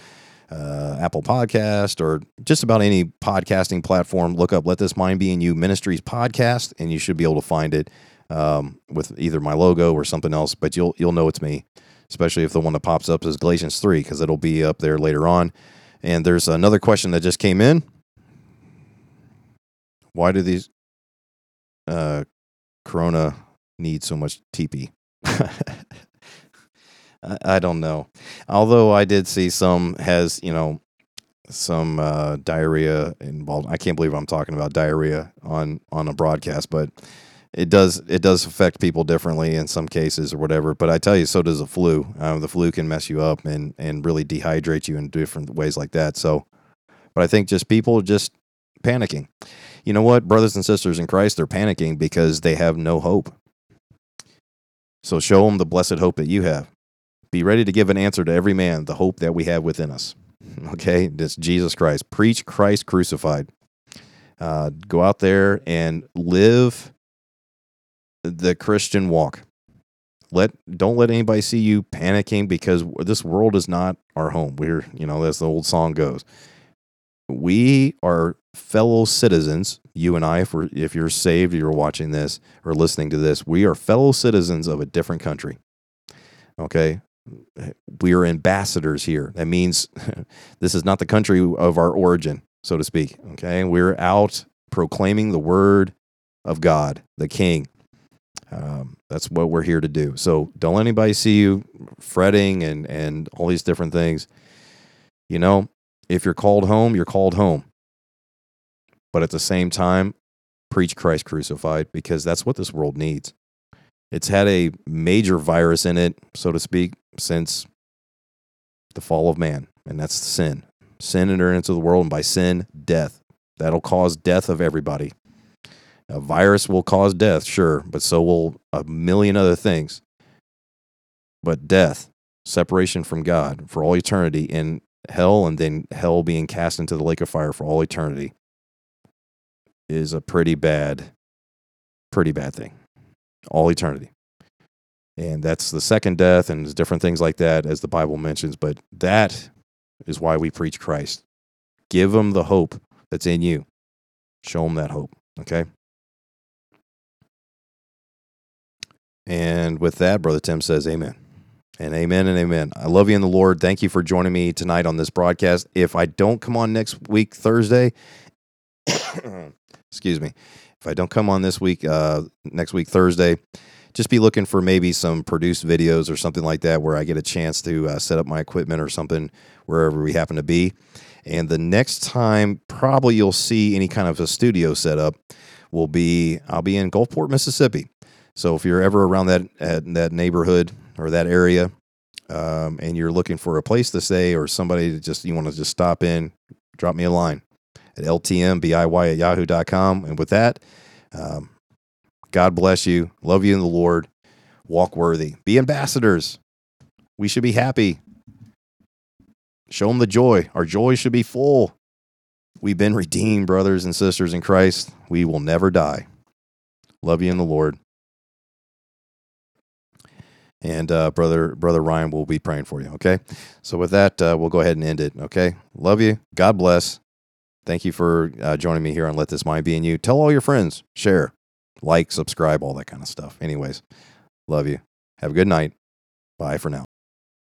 [SPEAKER 1] uh, Apple Podcast, or just about any podcasting platform. Look up "Let This Mind Be in You Ministries podcast, and you should be able to find it um, with either my logo or something else. But you'll you'll know it's me, especially if the one that pops up is Galatians three, because it'll be up there later on. And there's another question that just came in. Why do these uh, Corona need so much TP? I, don't know. Although I did see some has you know some uh, diarrhea involved. I can't believe I'm talking about diarrhea on on a broadcast, but it does it does affect people differently in some cases or whatever. But I tell you, so does the flu. Uh, the flu can mess you up and and really dehydrate you in different ways like that. So, but I think just people just panicking. You know what, brothers and sisters in Christ, they're panicking because they have no hope. So show them the blessed hope that you have. Be ready to give an answer to every man the hope that we have within us. Okay, it's Jesus Christ. Preach Christ crucified. Uh, go out there and live the Christian walk. Let don't let anybody see you panicking because this world is not our home. We're you know as the old song goes. We are fellow citizens. You and I, if if you're saved, you're watching this or listening to this, we are fellow citizens of a different country. Okay, we are ambassadors here. That means this is not the country of our origin, so to speak. Okay. We're out proclaiming the word of God, the King. Um, that's what we're here to do. So don't let anybody see you fretting and and all these different things. You know, if you're called home, you're called home. But at the same time, preach Christ crucified because that's what this world needs. It's had a major virus in it, so to speak, since the fall of man, and that's sin. Sin entered into the world, and by sin, death. That'll cause death of everybody. A virus will cause death, sure, but so will a million other things. But death, separation from God for all eternity in hell, and then hell being cast into the lake of fire for all eternity is a pretty bad, pretty bad thing. All eternity. And that's the second death, and different things like that, as the Bible mentions. But that is why we preach Christ. Give them the hope that's in you. Show them that hope. Okay. And with that, Brother Tim says, Amen. And amen and amen. I love you in the Lord. Thank you for joining me tonight on this broadcast. If I don't come on next week, Thursday, excuse me, if I don't come on this week, uh, next week, Thursday, just be looking for maybe some produced videos or something like that where I get a chance to uh, set up my equipment or something wherever we happen to be. And the next time, probably you'll see any kind of a studio setup will be I'll be in Gulfport, Mississippi. So if you're ever around that that neighborhood or that area, um, and you're looking for a place to stay or somebody to just you want to just stop in, drop me a line at ltmbiy at yahoo.com. And with that, um, God bless you. Love you in the Lord. Walk worthy. Be ambassadors. We should be happy. Show them the joy. Our joy should be full. We've been redeemed, brothers and sisters in Christ. We will never die. Love you in the Lord. And uh, brother, brother Ryan will be praying for you. Okay. So with that, uh, we'll go ahead and end it. Okay. Love you. God bless. Thank you for uh, joining me here on Let This Mind Be in You. Tell all your friends. Share, like, subscribe, all that kind of stuff. Anyways, love you. Have a good night. Bye for now.